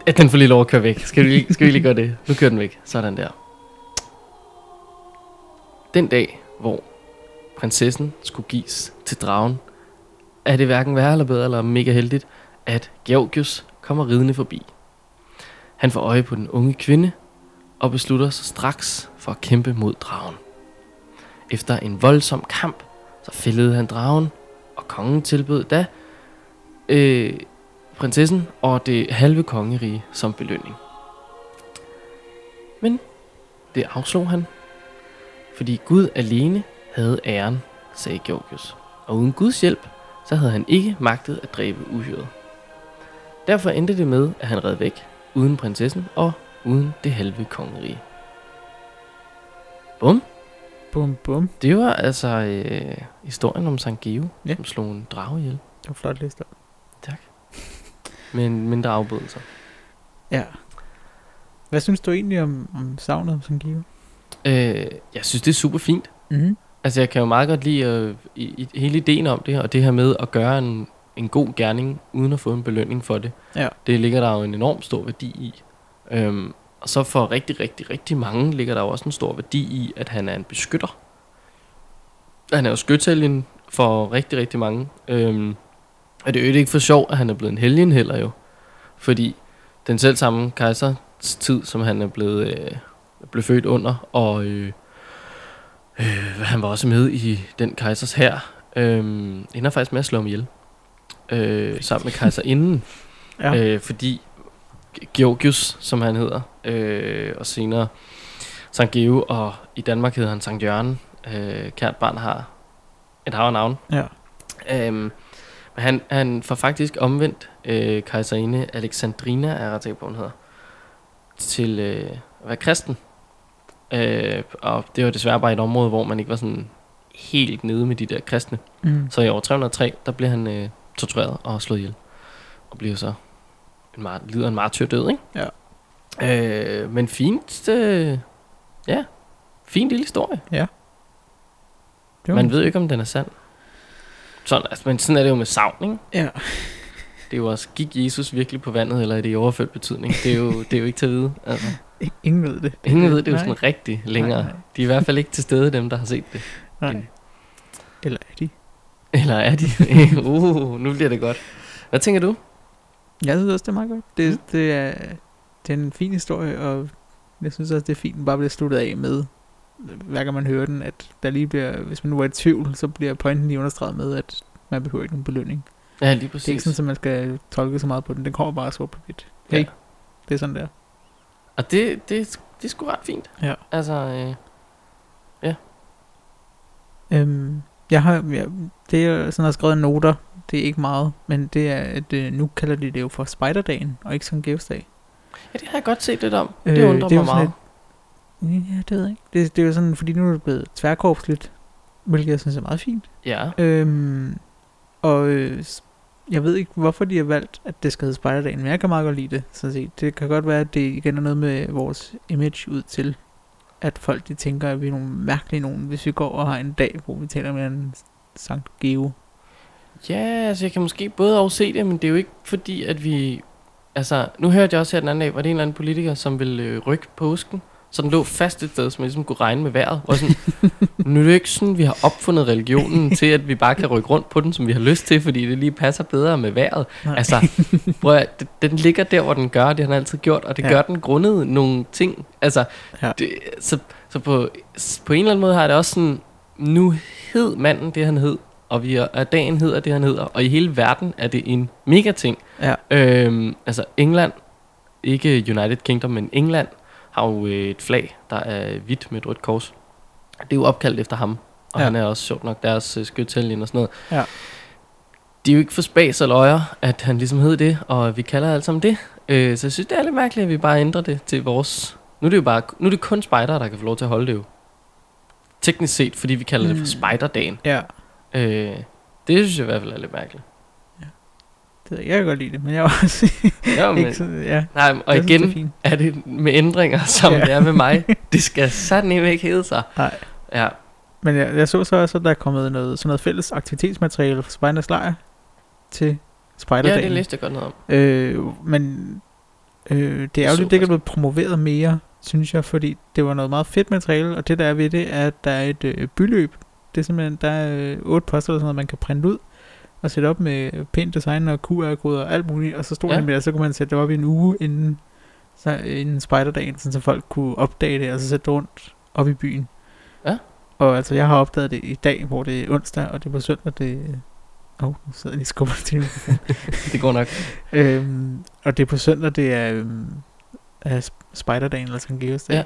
At den får lige lov at køre væk. Skal vi, lige- skal vi lige gøre det? Nu kører den væk. Sådan der. Den dag, hvor prinsessen skulle gives til dragen, er det hverken værre eller bedre eller mega heldigt, at Georgius kommer ridende forbi. Han får øje på den unge kvinde og beslutter sig straks for at kæmpe mod dragen. Efter en voldsom kamp, så fældede han dragen, og kongen tilbød da øh, prinsessen og det halve kongerige som belønning. Men det afslog han, fordi Gud alene havde æren, sagde Georgius. Og uden Guds hjælp, så havde han ikke magtet at dræbe uhyret. Derfor endte det med, at han red væk, uden prinsessen og uden det halve kongerige. Bum. Bum, bum. Det var altså øh, historien om Sankt Geo, Ja. som slog en drage ihjel Det var flot liste. med en mindre afbrydelse. Ja. Hvad synes du egentlig om, om savnet om Sangivo? Øh, jeg synes, det er super fint. Mm-hmm. Altså, jeg kan jo meget godt lide øh, i, i, hele ideen om det, og det her med at gøre en, en god gerning, uden at få en belønning for det. Ja. Det ligger der jo en enorm stor værdi i. Øhm, og så for rigtig, rigtig, rigtig mange ligger der jo også en stor værdi i, at han er en beskytter. Han er jo skytælgen for rigtig, rigtig mange. Øhm, og det er jo ikke for sjov, at han er blevet en helgen heller jo. Fordi den selv samme kejsers tid, som han er blevet, øh, blev født under, og øh, øh, han var også med i den kejsers her, øh, ender faktisk med at slå ham ihjel. Øh, sammen med kejserinden. Ja. Øh, fordi Georgius, som han hedder, øh, og senere Sankt Geo, og i Danmark hedder han Sankt Jørgen. Øh, kært barn har et hav navn. Ja. Øhm, men han, han får faktisk omvendt øh, kejserinde Alexandrina, er ret sikker på, hun hedder, til øh, at være kristen. Øh, og det var desværre bare et område, hvor man ikke var sådan helt nede med de der kristne. Mm. Så i år 303, der bliver han øh, tortureret og slået ihjel. Og bliver så en mar- lider en martyrdød, ikke? Ja. Øh, men fint, øh, ja, fin lille historie. Det var Man ved jo ikke, om den er sand. Sådan, altså, men sådan er det jo med savn, ikke? Ja. Det er jo også, gik Jesus virkelig på vandet, eller er det i overført betydning? Det er jo, det er jo ikke til at vide. Altså, <laughs> Ingen ved det. ingen ved det jo Nej. sådan rigtigt længere. Nej, nej. De er i hvert fald ikke til stede, dem der har set det. Nej. Eller er de? Eller er de? <laughs> uh, nu bliver det godt. Hvad tænker du? Jeg synes også, det er meget godt. Det, Mm. det, er, det er en fin historie, og jeg synes også, det er fint, at den bare bliver sluttet af med, hver gang man hører den, at der lige bliver, hvis man nu er i tvivl, så bliver pointen lige understreget med, at man behøver ikke nogen belønning. Ja, lige Det er præcis. ikke sådan, at man skal tolke så meget på den. Den kommer bare sort på hvidt. Ja. Hey, det er sådan der. Og det, det, det er sgu ret fint. Ja. Altså, øh, Øhm, jeg har, ja, det er sådan, jeg har skrevet noter. Det er ikke meget, men det er, at øh, nu kalder de det jo for Spiderdagen, og ikke Sankt Georgsdag. ja, det har jeg godt set lidt om. Øh, Det undrer det mig meget. Ja, det ved jeg ikke. Det, det er jo sådan, fordi nu er det blevet tværkorpsligt, hvilket jeg synes er meget fint. Ja. Øhm, og øh, jeg ved ikke, hvorfor de har valgt, at det skal hedde Spiderdagen, men jeg kan meget godt lide det. Sådan set. Det kan godt være, at det igen er noget med vores image ud til, at folk de tænker, at vi er nogle mærkelige nogen, hvis vi går og har en dag, hvor vi taler med en Sankt Geo. Ja, altså jeg kan måske både afse det, men det er jo ikke fordi, at vi... Altså, nu hørte jeg også her den anden dag, var det en eller anden politiker, som ville øh, rykke påsken, så den lå fast et sted, så man ligesom kunne regne med vejret. Og sådan, <laughs> nu er det jo ikke sådan, vi har opfundet religionen til, at vi bare kan rykke rundt på den, som vi har lyst til, fordi det lige passer bedre med vejret. Nej. Altså, prøv at, den- ligger der, hvor den gør, det har den altid gjort, og det Ja. gør den grundet nogle ting. Altså, Ja. det, så, så på, på en eller anden måde har det også sådan, nu hed manden det, han hed, og vi er, at dagen hedder det, han hedder, og i hele verden er det en mega ting. Ja. Øhm, altså England, ikke United Kingdom, men England, har jo øh, et flag, der er hvidt med et rødt kors. Det er jo opkaldt efter ham, og Ja. han er også sjovt nok deres øh, skytælgen og sådan noget. Ja. Det er jo ikke for spas og løjer, at han ligesom hed det, og vi kalder alt sammen det. Øh, så jeg synes, det er lidt mærkeligt, at vi bare ændrer det til vores... Nu er det jo bare, nu er det kun spejdere, der kan få lov til at holde det jo. Teknisk set, fordi vi kalder mm. det Mm. for spejderdagen. Ja, Øh, det synes jeg i hvert fald er lidt mærkeligt. det, ved jeg kan godt lide det, men jeg er også <laughs> Ja, men, ikke så, ja. nej, og jeg synes, det er igen er det med ændringer, som Ja. ja. det er med mig. <laughs> Det skal sådan ikke hedde sig. Nej. Ja, Men jeg, jeg så så også, at der er kommet noget, sådan noget fælles aktivitetsmateriale fra Spejdernes Lejr til ja Spejderdagen. det læste jeg godt noget om. Øh, men øh, det er jo lidt, det ikke er blevet promoveret mere, synes jeg, fordi det var noget meget fedt materiale, og det der er ved det, er, at der er et øh, byløb. Det er simpelthen, der er øh, otte poster, sådan noget, man kan printe ud, og sætte op med pænt design og QR-koder og alt muligt, og så stod Ja. ja. med, og så kunne man sætte det op i en uge inden, så, inden spejderdagen, så folk kunne opdage det, og så sætte det rundt op i byen. Ja. Og altså, jeg har opdaget det i dag, hvor det er onsdag, og det er på søndag, det Åh, oh, nu sidder jeg lige skubber til <laughs> Det går nok. Øhm, og det er på søndag, det er, øhm, er Sp- Spiderdagen eller Sankt Georgs dag. Ja.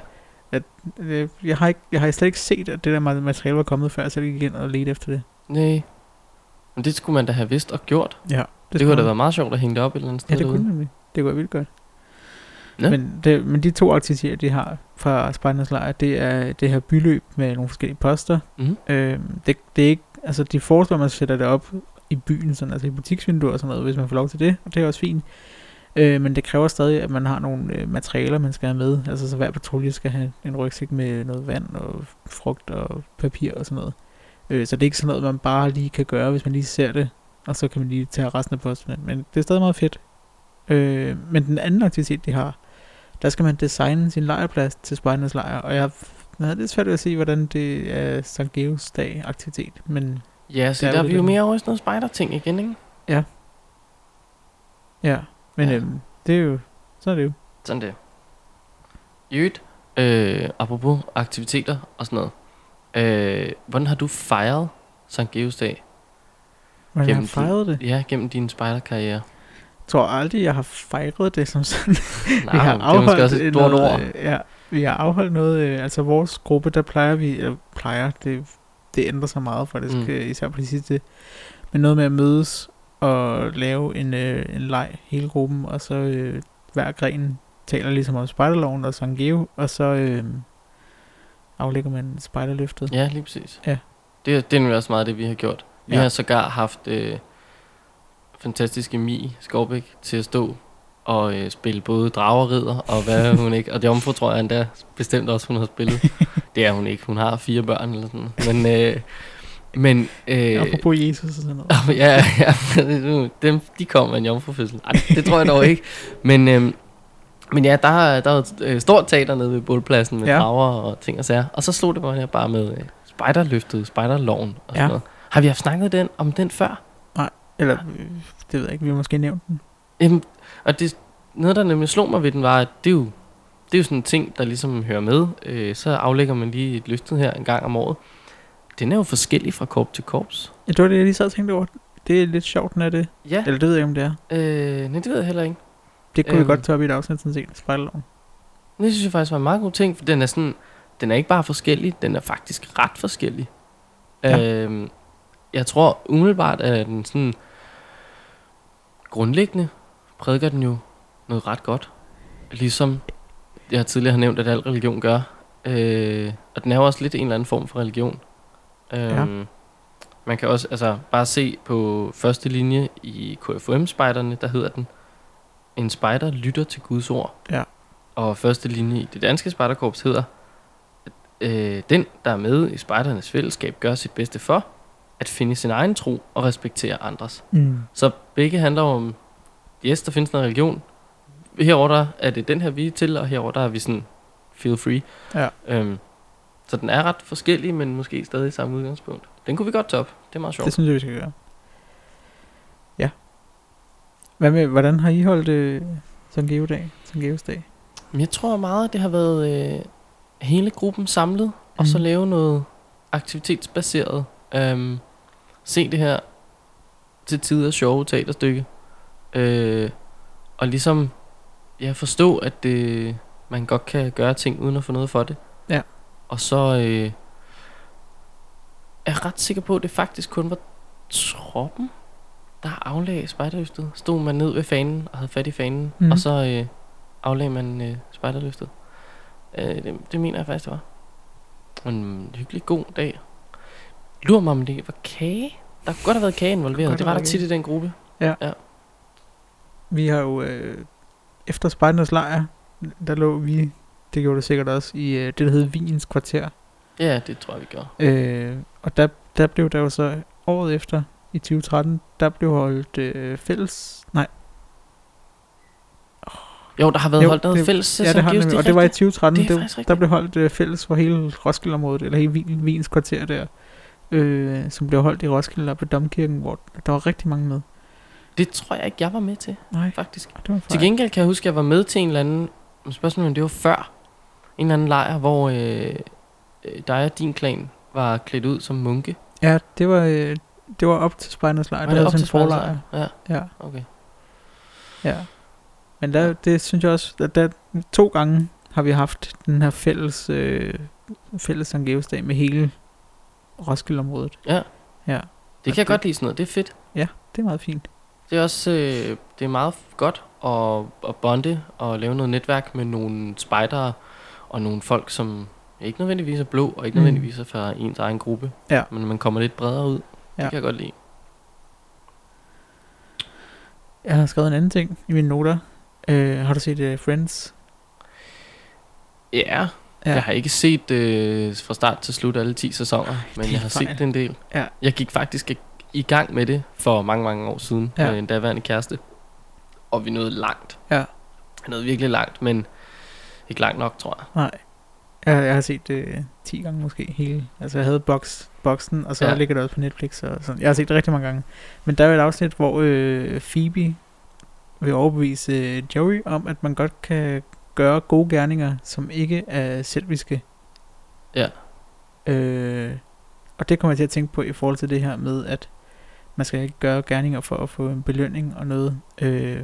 At, øh, jeg, har ikke, jeg har slet ikke set, at det der ma- materiale var kommet før, så jeg gik ind og ledte efter det. Nej. Men det skulle man da have vidst og gjort. Ja, Det, det kunne da være meget sjovt at hænge det op et eller andet sted Ja, det derude. kunne nemlig. Det kunne være vildt godt. Ja. Men, det, men de to aktiviteter, de har fra Spejdernes Lejr, det er det her byløb med nogle forskellige poster. Mm. Øhm, det, det er ikke, altså de foreslår, at man sætter det op i byen, sådan, altså i butiksvinduer og sådan noget, hvis man får lov til det, og det er også fint. Øh, men det kræver stadig, at man har nogle øh, materialer, man skal have med. Altså så hver patrulje skal have en rygsæk med noget vand og frugt og papir og sådan noget. Øh, så det er ikke sådan noget, man bare lige kan gøre, hvis man lige ser det, og så kan man lige tage resten af posten. Men det er stadig meget fedt. Øh, men den anden aktivitet, de har, der skal man designe sin lejrplads til spejdernes lejr, og jeg jeg havde lidt svært ved at se, hvordan det er Sankt Geos dag aktivitet, men Ja, så Det er der er jo vi jo der- mere over i sådan noget spejder-ting igen, ikke? ja, men Ja. Øhm, det er jo, så er det jo. Sådan det. I øvrigt, øh, apropos aktiviteter og sådan noget. Øh, hvordan har du fejret Sankt Geos dag? Hvordan jeg har Gennem fejret det? Ja, gennem din spejderkarriere. Jeg tror aldrig, jeg har fejret det som sådan. Nej, <laughs> vi har det er måske også et stort noget, ord. øh, Ja, vi har afholdt noget, øh, altså vores gruppe, der plejer vi, eller plejer, det, det ændrer sig meget faktisk, Mm. mm. især på de sidste, men noget med at mødes og lave en, øh, en leg, hele gruppen, og så øh, hver gren taler ligesom om spejderloven og Sankt Geo, og så øh, aflægger man spejderløftet. Ja, lige præcis. Ja. Det, er- det er også meget det, vi har gjort. Vi Ja. har sågar haft øh, fantastiske Mi Skovbæk til at stå og øh, spille både dragerridder og hvad hun ikke. Og Jomfru tror jeg endda bestemt også, hun har spillet. <laughs> det er hun ikke. Hun har fire børn eller sådan Men, øh, men øh, Apropos Jesus og sådan noget. <laughs> ja, ja, nu, dem, de kom med en jomfrufødsel. Ej, det tror jeg dog ikke. Men, øhm, men ja, der, er- der er et øh, stort teater nede ved bålpladsen med ja. Drager og ting og sager. Og så slog det mig her bare med øh, spejderløftet, spejderloven og sådan Ja. noget. Har vi haft snakket den, om den før? Eller, øh, det ved jeg ikke, vi har måske nævnt den. Jamen, og det, noget, der nemlig slog mig ved den, var, at det er jo, det er jo sådan en ting, der ligesom hører med. Øh, så aflægger man lige et løftet her en gang om året. Den er jo forskellig fra korp til korps. Ja, det var det, jeg lige sad og tænkte over. Det er lidt sjovt, når det Ja, Eller det ved jeg ikke, om det er. øh, nej, det ved jeg heller ikke. Det kunne øhm. Øhm. vi godt tage op i et afsnit, sådan set. Spejderloven. Det synes jeg faktisk var en meget god ting, for den er sådan, den er ikke bare forskellig, den er faktisk ret forskellig. Ja. Øhm, jeg tror umiddelbart, at den sådan grundlæggende prædiker den jo noget ret godt. Ligesom jeg tidligere har nævnt, at al religion gør. Øh, og den er jo også lidt en eller anden form for religion. Øhm, Man kan også altså, bare se på første linje i KFUM-spejderne, der hedder den, en spejder lytter til Guds ord. Ja. Og første linje i det danske spejderkorps hedder, at, øh, den, der er med i spejdernes fællesskab, gør sit bedste for at finde sin egen tro og respektere andres. Mm. Så begge handler om, yes, der findes en religion. Herover der er det den her, vi er til, og herover der er vi sådan, feel free. Ja. Øhm, så den er ret forskellig, men måske stadig samme udgangspunkt. Den kunne vi godt op. Det er meget sjovt. Det synes jeg, vi skal gøre. Ja. Hvad med, hvordan har I holdt øh, Sankt Geo-dag? Sankt Geos dag? Men jeg tror meget, at det har været øh, hele gruppen samlet, og så Mhm. lave noget aktivitetsbaseret. Øhm, se det her til tider sjove teaterstykke. Øh, og ligesom ja, forstå, at det, man godt kan gøre ting uden at få noget for det. Ja. Og så øh, er jeg ret sikker på, at det faktisk kun var troppen, der aflagde spejderløftet. Stod man ned ved fanen og havde fat i fanen, mm. Og så øh, aflagde man øh, spejderløftet. Øh, det, det mener jeg faktisk, det var. En hyggelig god dag. Lurer mig, om det var kage. Der kunne godt have været kage involveret. Godt Det var der tit i den gruppe. Vi har jo, øh, efter Spejdernes lejr, der lå vi, det gjorde det sikkert også, i øh, det, der hed Wiens kvarter. Ja, det tror jeg, vi gør. Øh, og der, der blev der jo så året efter, i 2013, der blev holdt øh, fælles... Nej, Jo, der har været Jo, holdt noget det- fælles ja, det har nemlig, og det var i rigtigt. 2013. Det Det, der blev holdt øh, fælles for hele Roskilde-området, eller hele Wien, Wiens kvarter der, øh, som blev holdt i Roskilde og på Domkirken, hvor der var rigtig mange med. Det tror jeg ikke, jeg var med til, Nej, faktisk. det var Til gengæld kan jeg huske, at jeg var med til en eller anden... Spørgsmålet om det var før. En eller anden lejr, hvor øh, øh, dig og din klan var klædt ud som munke. Ja, det var, øh, det var op til Spejdernes lejr. Var Det det var sådan en forlejr. Ja, Ja, okay. ja. Men der, det synes jeg også, at der, to gange har vi haft den her fælles, øh, fælles dag med hele Roskilde-området. Ja, Ja, det kan jeg det- godt lide sådan noget. Det er fedt. det er meget fint. Det er også øh, det er meget godt at, at bonde og lave noget netværk med nogle spejdere og nogle folk, som ikke nødvendigvis er blå og ikke Mm. nødvendigvis er fra ens egen gruppe. Ja. Men man kommer lidt bredere ud. Ja. Det kan jeg godt lide. Jeg har skrevet en anden ting i mine noter. Øh, har du set uh, Friends? Ja, Ja. ja. jeg har ikke set øh, fra start til slut alle 10 sæsoner, men jeg har fejl. set en del. Ja. Jeg gik faktisk i- gang med det for mange, mange år siden ja. med en daværende kæreste. Og vi nåede langt. Ja. Vi nåede virkelig langt, men Ikke langt nok, tror jeg. Nej. Jeg, jeg har set det øh, 10 gange måske hele. Altså jeg havde box, boxen, og så Ja. ligger det også på Netflix. Og sådan. Jeg har set det rigtig mange gange. Men der er et afsnit, hvor øh, Phoebe vil overbevise øh, Joey om, at man godt kan gøre gode gerninger, som ikke er selviske. Ja. Øh, og det kommer jeg til at tænke på i forhold til det her med, at man skal ikke gøre gerninger for at få en belønning og noget. Øh,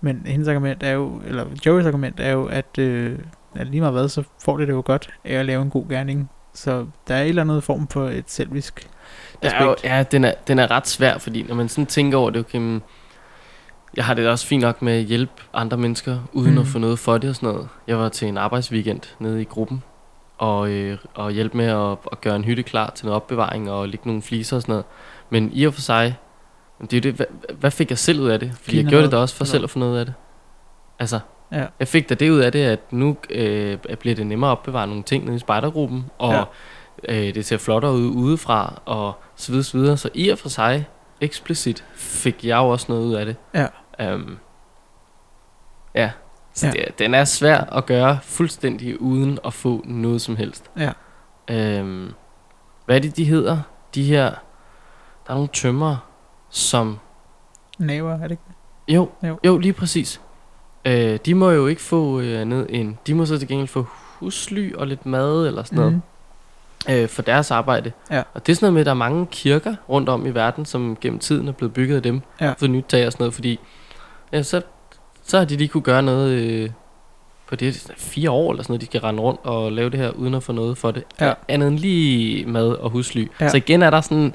men hendes argument er jo, eller Joeys argument er jo, at, øh, at lige meget hvad, så får det det jo godt af at lave en god gerning. Så der er et eller andet form for et selvisk er jo, aspekt. ja, den er, den er ret svær, fordi når man sådan tænker over det, okay, men, jeg har det også fint nok med at hjælpe andre mennesker, uden mm. At få noget for det og sådan noget. Jeg var til en arbejdsweekend nede i gruppen, og, øh, og hjælpe med at, at gøre en hytte klar til noget opbevaring og lægge nogle fliser og sådan noget. Men i og for sig, det er det, hvad, hvad fik jeg selv ud af det? Fordi jeg Kina gjorde det noget. da også for selv at få noget af det. Altså, Ja. jeg fik da det ud af det, at nu øh, bliver det nemmere at opbevare nogle ting nede i spejdergruppen, og Ja. øh, det ser flottere ud udefra, og så videre, så videre. Så i og for sig, eksplicit, fik jeg jo også noget ud af det. Ja. Um, ja, så ja. Det, den er svær at gøre fuldstændig uden at få noget som helst. Ja. Um, hvad er det, de hedder? De her, der er nogle tømmer, som Naver, er det ikke? jo, Jo. jo. jo lige præcis. Øh, de må jo ikke få øh, ned en. De må så til gengæld få husly og lidt mad eller sådan noget Mhm. øh, for deres arbejde. Ja. Og det er sådan noget med, at der er mange kirker rundt om i verden, som gennem tiden er blevet bygget af dem. Ja. For nyt tag og sådan noget, fordi ja, så, så har de lige kunne gøre noget øh, på det fire år eller sådan noget, de skal rende rundt og lave det her, uden at få noget for det. Ja. Andet end lige mad og husly. Ja. Så igen er der sådan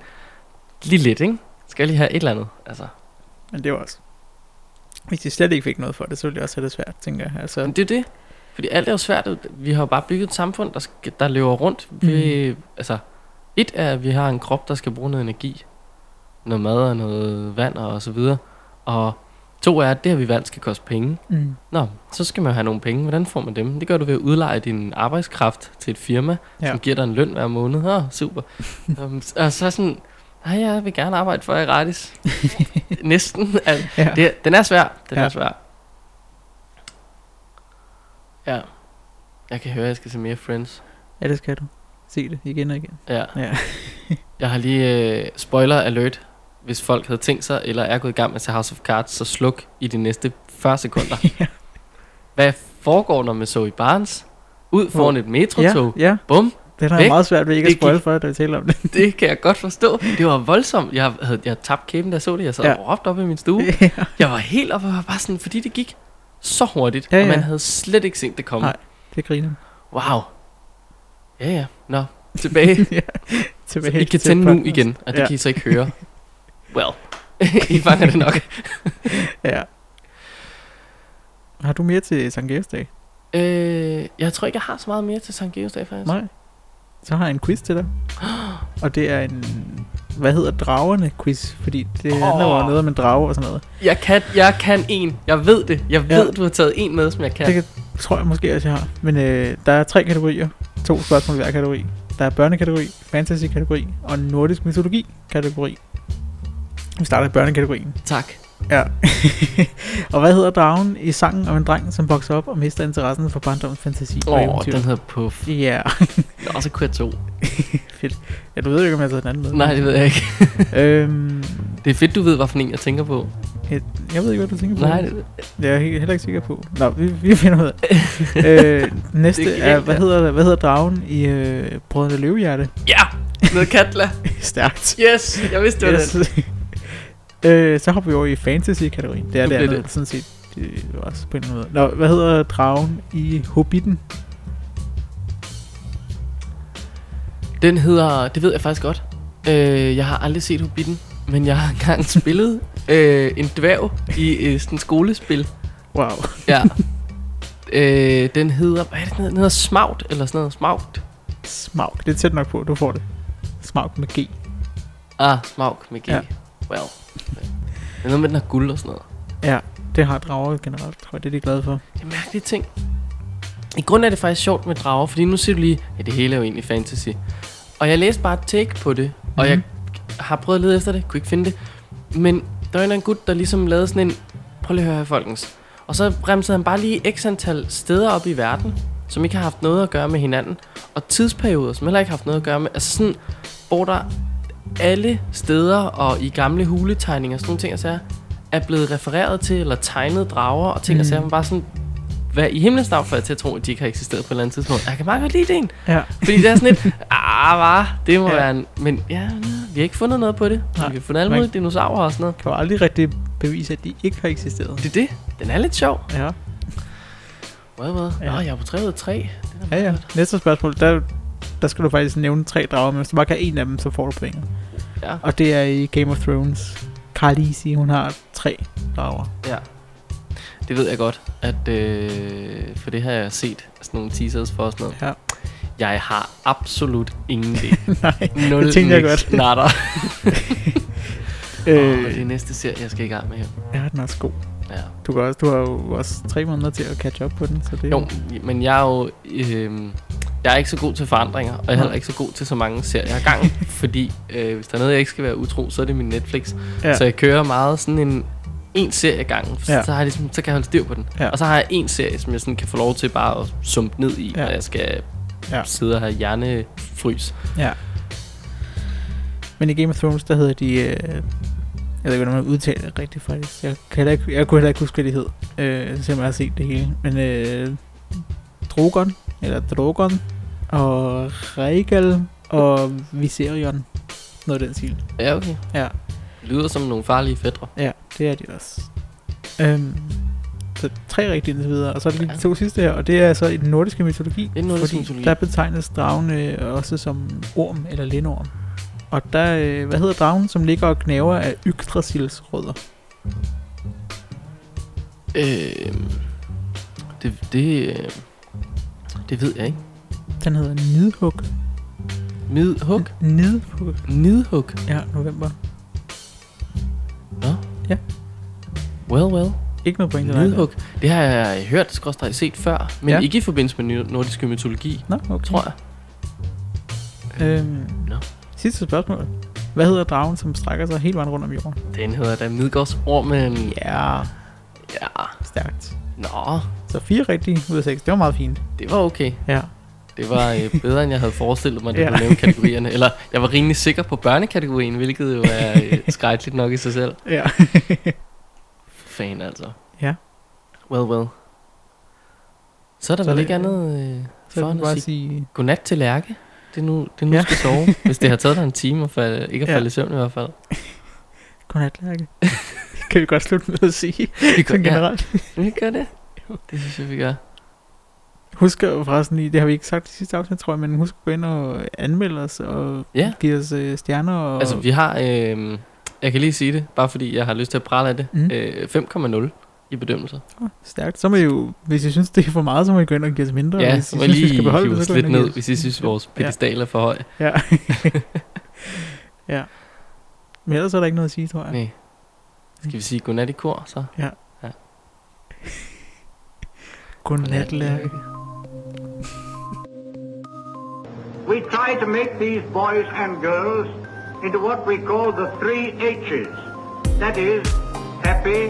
lige lidt, ikke? Skal jeg lige have et eller andet, altså. Men det var også... Hvis de slet ikke fik noget for det, så ville det også have det svært, tænker jeg. Altså, Men det er det. Fordi alt er jo svært. Vi har jo bare bygget et samfund, der, skal, der lever rundt. Vi, Mhm. Altså, et er, at vi har en krop, der skal bruge noget energi. Noget mad og noget vand og så videre. Og to er, at det, at vi vand skal koste penge. mm, Nå, så skal man jo have nogle penge. Hvordan får man dem? Det gør du ved at udleje din arbejdskraft til et firma, Ja. som giver dig en løn hver måned. Åh, super. um, <laughs> og så sådan, nej, jeg vil gerne arbejde for jer gratis. <laughs> Næsten. Altså, ja. det, den er svær. Den Ja. er svær. Ja. Jeg kan høre, at jeg skal se mere Friends. ja, det skal du. Se det igen og igen. Ja. Ja. <laughs> Jeg har lige uh, spoiler alert. Hvis folk havde tænkt sig, eller er gået i gang med at se House of Cards, så sluk i de næste 40 sekunder. <laughs> Ja. Hvad foregår der med Zoe Barnes? Ud foran et metrotog. ja, ja. Bum. Det har jeg Væk. meget svært ved ikke at Det spoil gik- for da vi taler om det. Det kan jeg godt forstå. Det var voldsomt. Jeg havde jeg tabte kæben, da jeg så det. Jeg sad Ja. og råbte op i min stue. <laughs> ja. Jeg var helt oppe og var bare sådan, fordi det gik så hurtigt, Ja, og man ja. havde slet ikke set det komme. Nej. Det griner. Wow. Ja, ja. Nå, tilbage. <laughs> ja. Tilbage I kan tænde nu igen, og det Ja. kan I så ikke høre. <laughs> Well, I fanger det nok. Ja. Har du mere til Sankt Georgs dag? Øh, jeg tror ikke, jeg har så meget mere til Sankt Georgs dag, faktisk. Nej. Så har jeg en quiz til dig. <gasps> Og det er en, hvad hedder dragerne quiz? Fordi det Åh. handler jo om noget om en drage og sådan noget. Jeg kan, jeg kan en. Jeg ved det. Jeg Ja. ved, du har taget en med, som jeg kan. Det kan, tror jeg måske også, jeg har. Men øh, der er tre kategorier. To spørgsmål i hver kategori. Der er børnekategori, fantasy-kategori og nordisk mytologi-kategori. Vi starter i børnekategorien. Tak. Ja. <laughs> og hvad hedder dragen i sangen om en dreng, som vokser op og mister interessen for barndommens fantasi og Åh, oh, eventyr? den hedder Puff. Ja, Nå, så kunne jeg to. <laughs> fedt. Ja, du ved jo ikke, om jeg har taget den anden med. Nej, det ved jeg ikke. <laughs> øhm, Det er fedt, du ved, hvad for en jeg tænker på. jeg, jeg ved ikke, hvad du tænker på. Nej, det, Det er jeg he- heller ikke sikker på. Nå, vi, vi finder ud af det. øh, næste Det er er, hvad hedder, hvad hedder dragen i øh, Brødrene Løvehjerte? ja, noget Katla. Stærkt. Yes, jeg vidste, det var yes. den. Øh, så hopper vi over i fantasy-kategorien. Det er Nu det andet, det- sådan set. Det var også på en måde. Nå, hvad hedder dragen i Hobbiten? Den hedder, det ved jeg faktisk godt. Øh, jeg har aldrig set Hobbiten, men jeg har engang <laughs> spillet øh, en dværg i øh, sådan et skolespil. Wow. Ja. <laughs> øh, den hedder, hvad er det, den hedder? Den hedder eller sådan noget. Smaut. Smaug. Det er tæt nok på, du får det. Smaug med G. Ah, Smaug med G. Ja. Well. Det er noget med, den har guld og sådan noget. Ja, det har drager generelt, tror jeg. Det er de glade for. Det er mærkelige ting. I grund er det faktisk sjovt med drager, fordi nu siger du lige, ja, det hele er jo egentlig fantasy. Og jeg læste bare et take på det, og Mhm. jeg har prøvet at lede efter det, kunne ikke finde det. Men der var en gut, der ligesom lavede sådan en, prøv lige at høre her, folkens. Og så bremsede han bare lige x antal steder op i verden, som ikke har haft noget at gøre med hinanden. Og tidsperioder, som heller ikke har haft noget at gøre med... Altså sådan, hvor der alle steder og i gamle huletegninger, sådan nogle ting og sager, er blevet refereret til, eller tegnet drager og ting mm. og sager, man bare sådan, hvad i himlens navn får jeg til at tro, at de ikke har eksisteret på et eller andet tidspunkt. Jeg kan meget godt lide det Ja. Fordi det er sådan lidt, <laughs> ah, var, det må Ja. være en... Men ja, vi har ikke fundet noget på det. Nej. Vi har fundet alle Man- mulige dinosaurer og sådan noget. Kan jo aldrig rigtig bevise, at de ikke har eksisteret. Det er det. Den er lidt sjov. Ja. Hvad, hvad? Ja. Nå, jeg er på 3 ud af 3. Det er Ja, ja. Næste spørgsmål, der, der skal du faktisk nævne tre drager, men hvis du bare kan en af dem, så får du pointet. Ja. Og det er i Game of Thrones. Khaleesi, hun har tre drager. ja. Det ved jeg godt, at øh, for det har jeg set sådan nogle teasers for og sådan noget. Ja. Jeg har absolut ingen idé. <laughs> Nej, Nul det tænkte jeg godt. <laughs> Natter. <laughs> Øh, oh, det er næste serie, jeg skal i gang med her. ja, den er også god. Ja. Du, kan også, du har jo også tre måneder til at catch up på den, så det er Jo, men jeg er jo... Øh, jeg er ikke så god til forandringer, og jeg er heller ikke så god til så mange serier jeg har gang i, fordi øh, hvis der er noget, jeg ikke skal være utro, så er det min Netflix. Ja. Så jeg kører meget sådan en en serie ad gangen, Ja. så, har jeg ligesom, så kan jeg holde styr på den. Ja. Og så har jeg en serie, som jeg sådan kan få lov til bare at sumpe ned i, Ja. når jeg skal Ja. sidde og have hjernefrys. Ja. Men i Game of Thrones, der hedder de... Øh, jeg ved ikke, hvordan man udtaler det rigtigt faktisk. Jeg, kan ikke, jeg kunne heller ikke huske, hvad de hed, øh, selvom jeg har set det hele. Men øh, Drogon, eller Drogon, og Rhaegal, og Viserion. Noget af den stil. Ja, okay. Ja, lyder som nogle farlige fædre. ja, det er de også. Øhm, så tre rigtige indtil videre, og så er det lige de Ja. to sidste her, og det er så i den nordiske mytologi. Den nordiske fordi mytologi. Der betegnes dragen øh, også som orm eller lindorm. Og der, øh, hvad hedder dragen, som ligger og knæver af Yggdrasils rødder? Øh, det, det, øh, det ved jeg ikke. Den hedder Nidhug. Midhug? Nidhug. Nidhug? Ja, november. Nå? Ja. Well, well. Ikke noget point til. Nidhug. Det har jeg hørt, skråstrej set før, men Ja. ikke i forbindelse med nordisk mytologi, Nå, okay. tror jeg. Øhm, Nå. Sidste spørgsmål. Hvad hedder dragen, som strækker sig hele vejen rundt om jorden? Den hedder da Midgårdsormen. Ja, Ja. stærkt. Nå, Så fire rigtige ud af seks. Det var meget fint. det var okay. Ja. Det var øh, bedre, end jeg havde forestillet mig, da Ja. du nævnte kategorierne. Eller jeg var rimelig sikker på børnekategorien, hvilket jo er øh, skrækkeligt nok i sig selv. Ja. Fan altså. Ja. Well, well. Så er der Så vel det- ikke andet øh, for end at sige sige... godnat til Lærke. Det er nu, det er nu Ja. ja. skal sove. Hvis det har taget dig en time at falde, ikke at Ja. falde i søvn i hvert fald. <laughs> Godnat, Lærke. det <laughs> kan vi godt slutte med at sige. Vi gør, generelt. Ja, vi gør det. <laughs> Det synes jeg, vi gør. Husk forresten lige, det har vi ikke sagt i sidste afsnit, tror jeg, men husk at gå ind og anmelde os og Ja. give os øh, stjerner. Og, Altså, vi har... Øh, jeg kan lige sige det, bare fordi jeg har lyst til at prale af det. Mm. Øh, 5,0 i bedømmelser. Åh, stærkt. Så må I jo, hvis I synes, det er for meget, så må I gå ind og give os mindre. Ja, hvis så I må jeg synes, vi lige skal beholde hive det, så lidt ned, hvis I synes, vores pedestal er for høj. Ja. <laughs> ja. Men ellers er der ikke noget at sige, tror jeg. Nej. Skal vi sige godnat i kor, så? Godnat, Lærke. We try to make these boys and girls into what we call the three H's. That is, happy,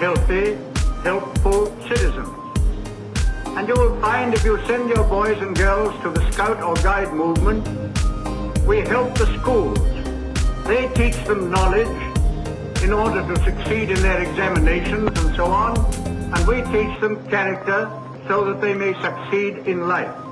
healthy, helpful citizens. And you will find if you send your boys and girls to the Scout or Guide movement, we help the schools. They teach them knowledge in order to succeed in their examinations and so on, and we teach them character so that they may succeed in life.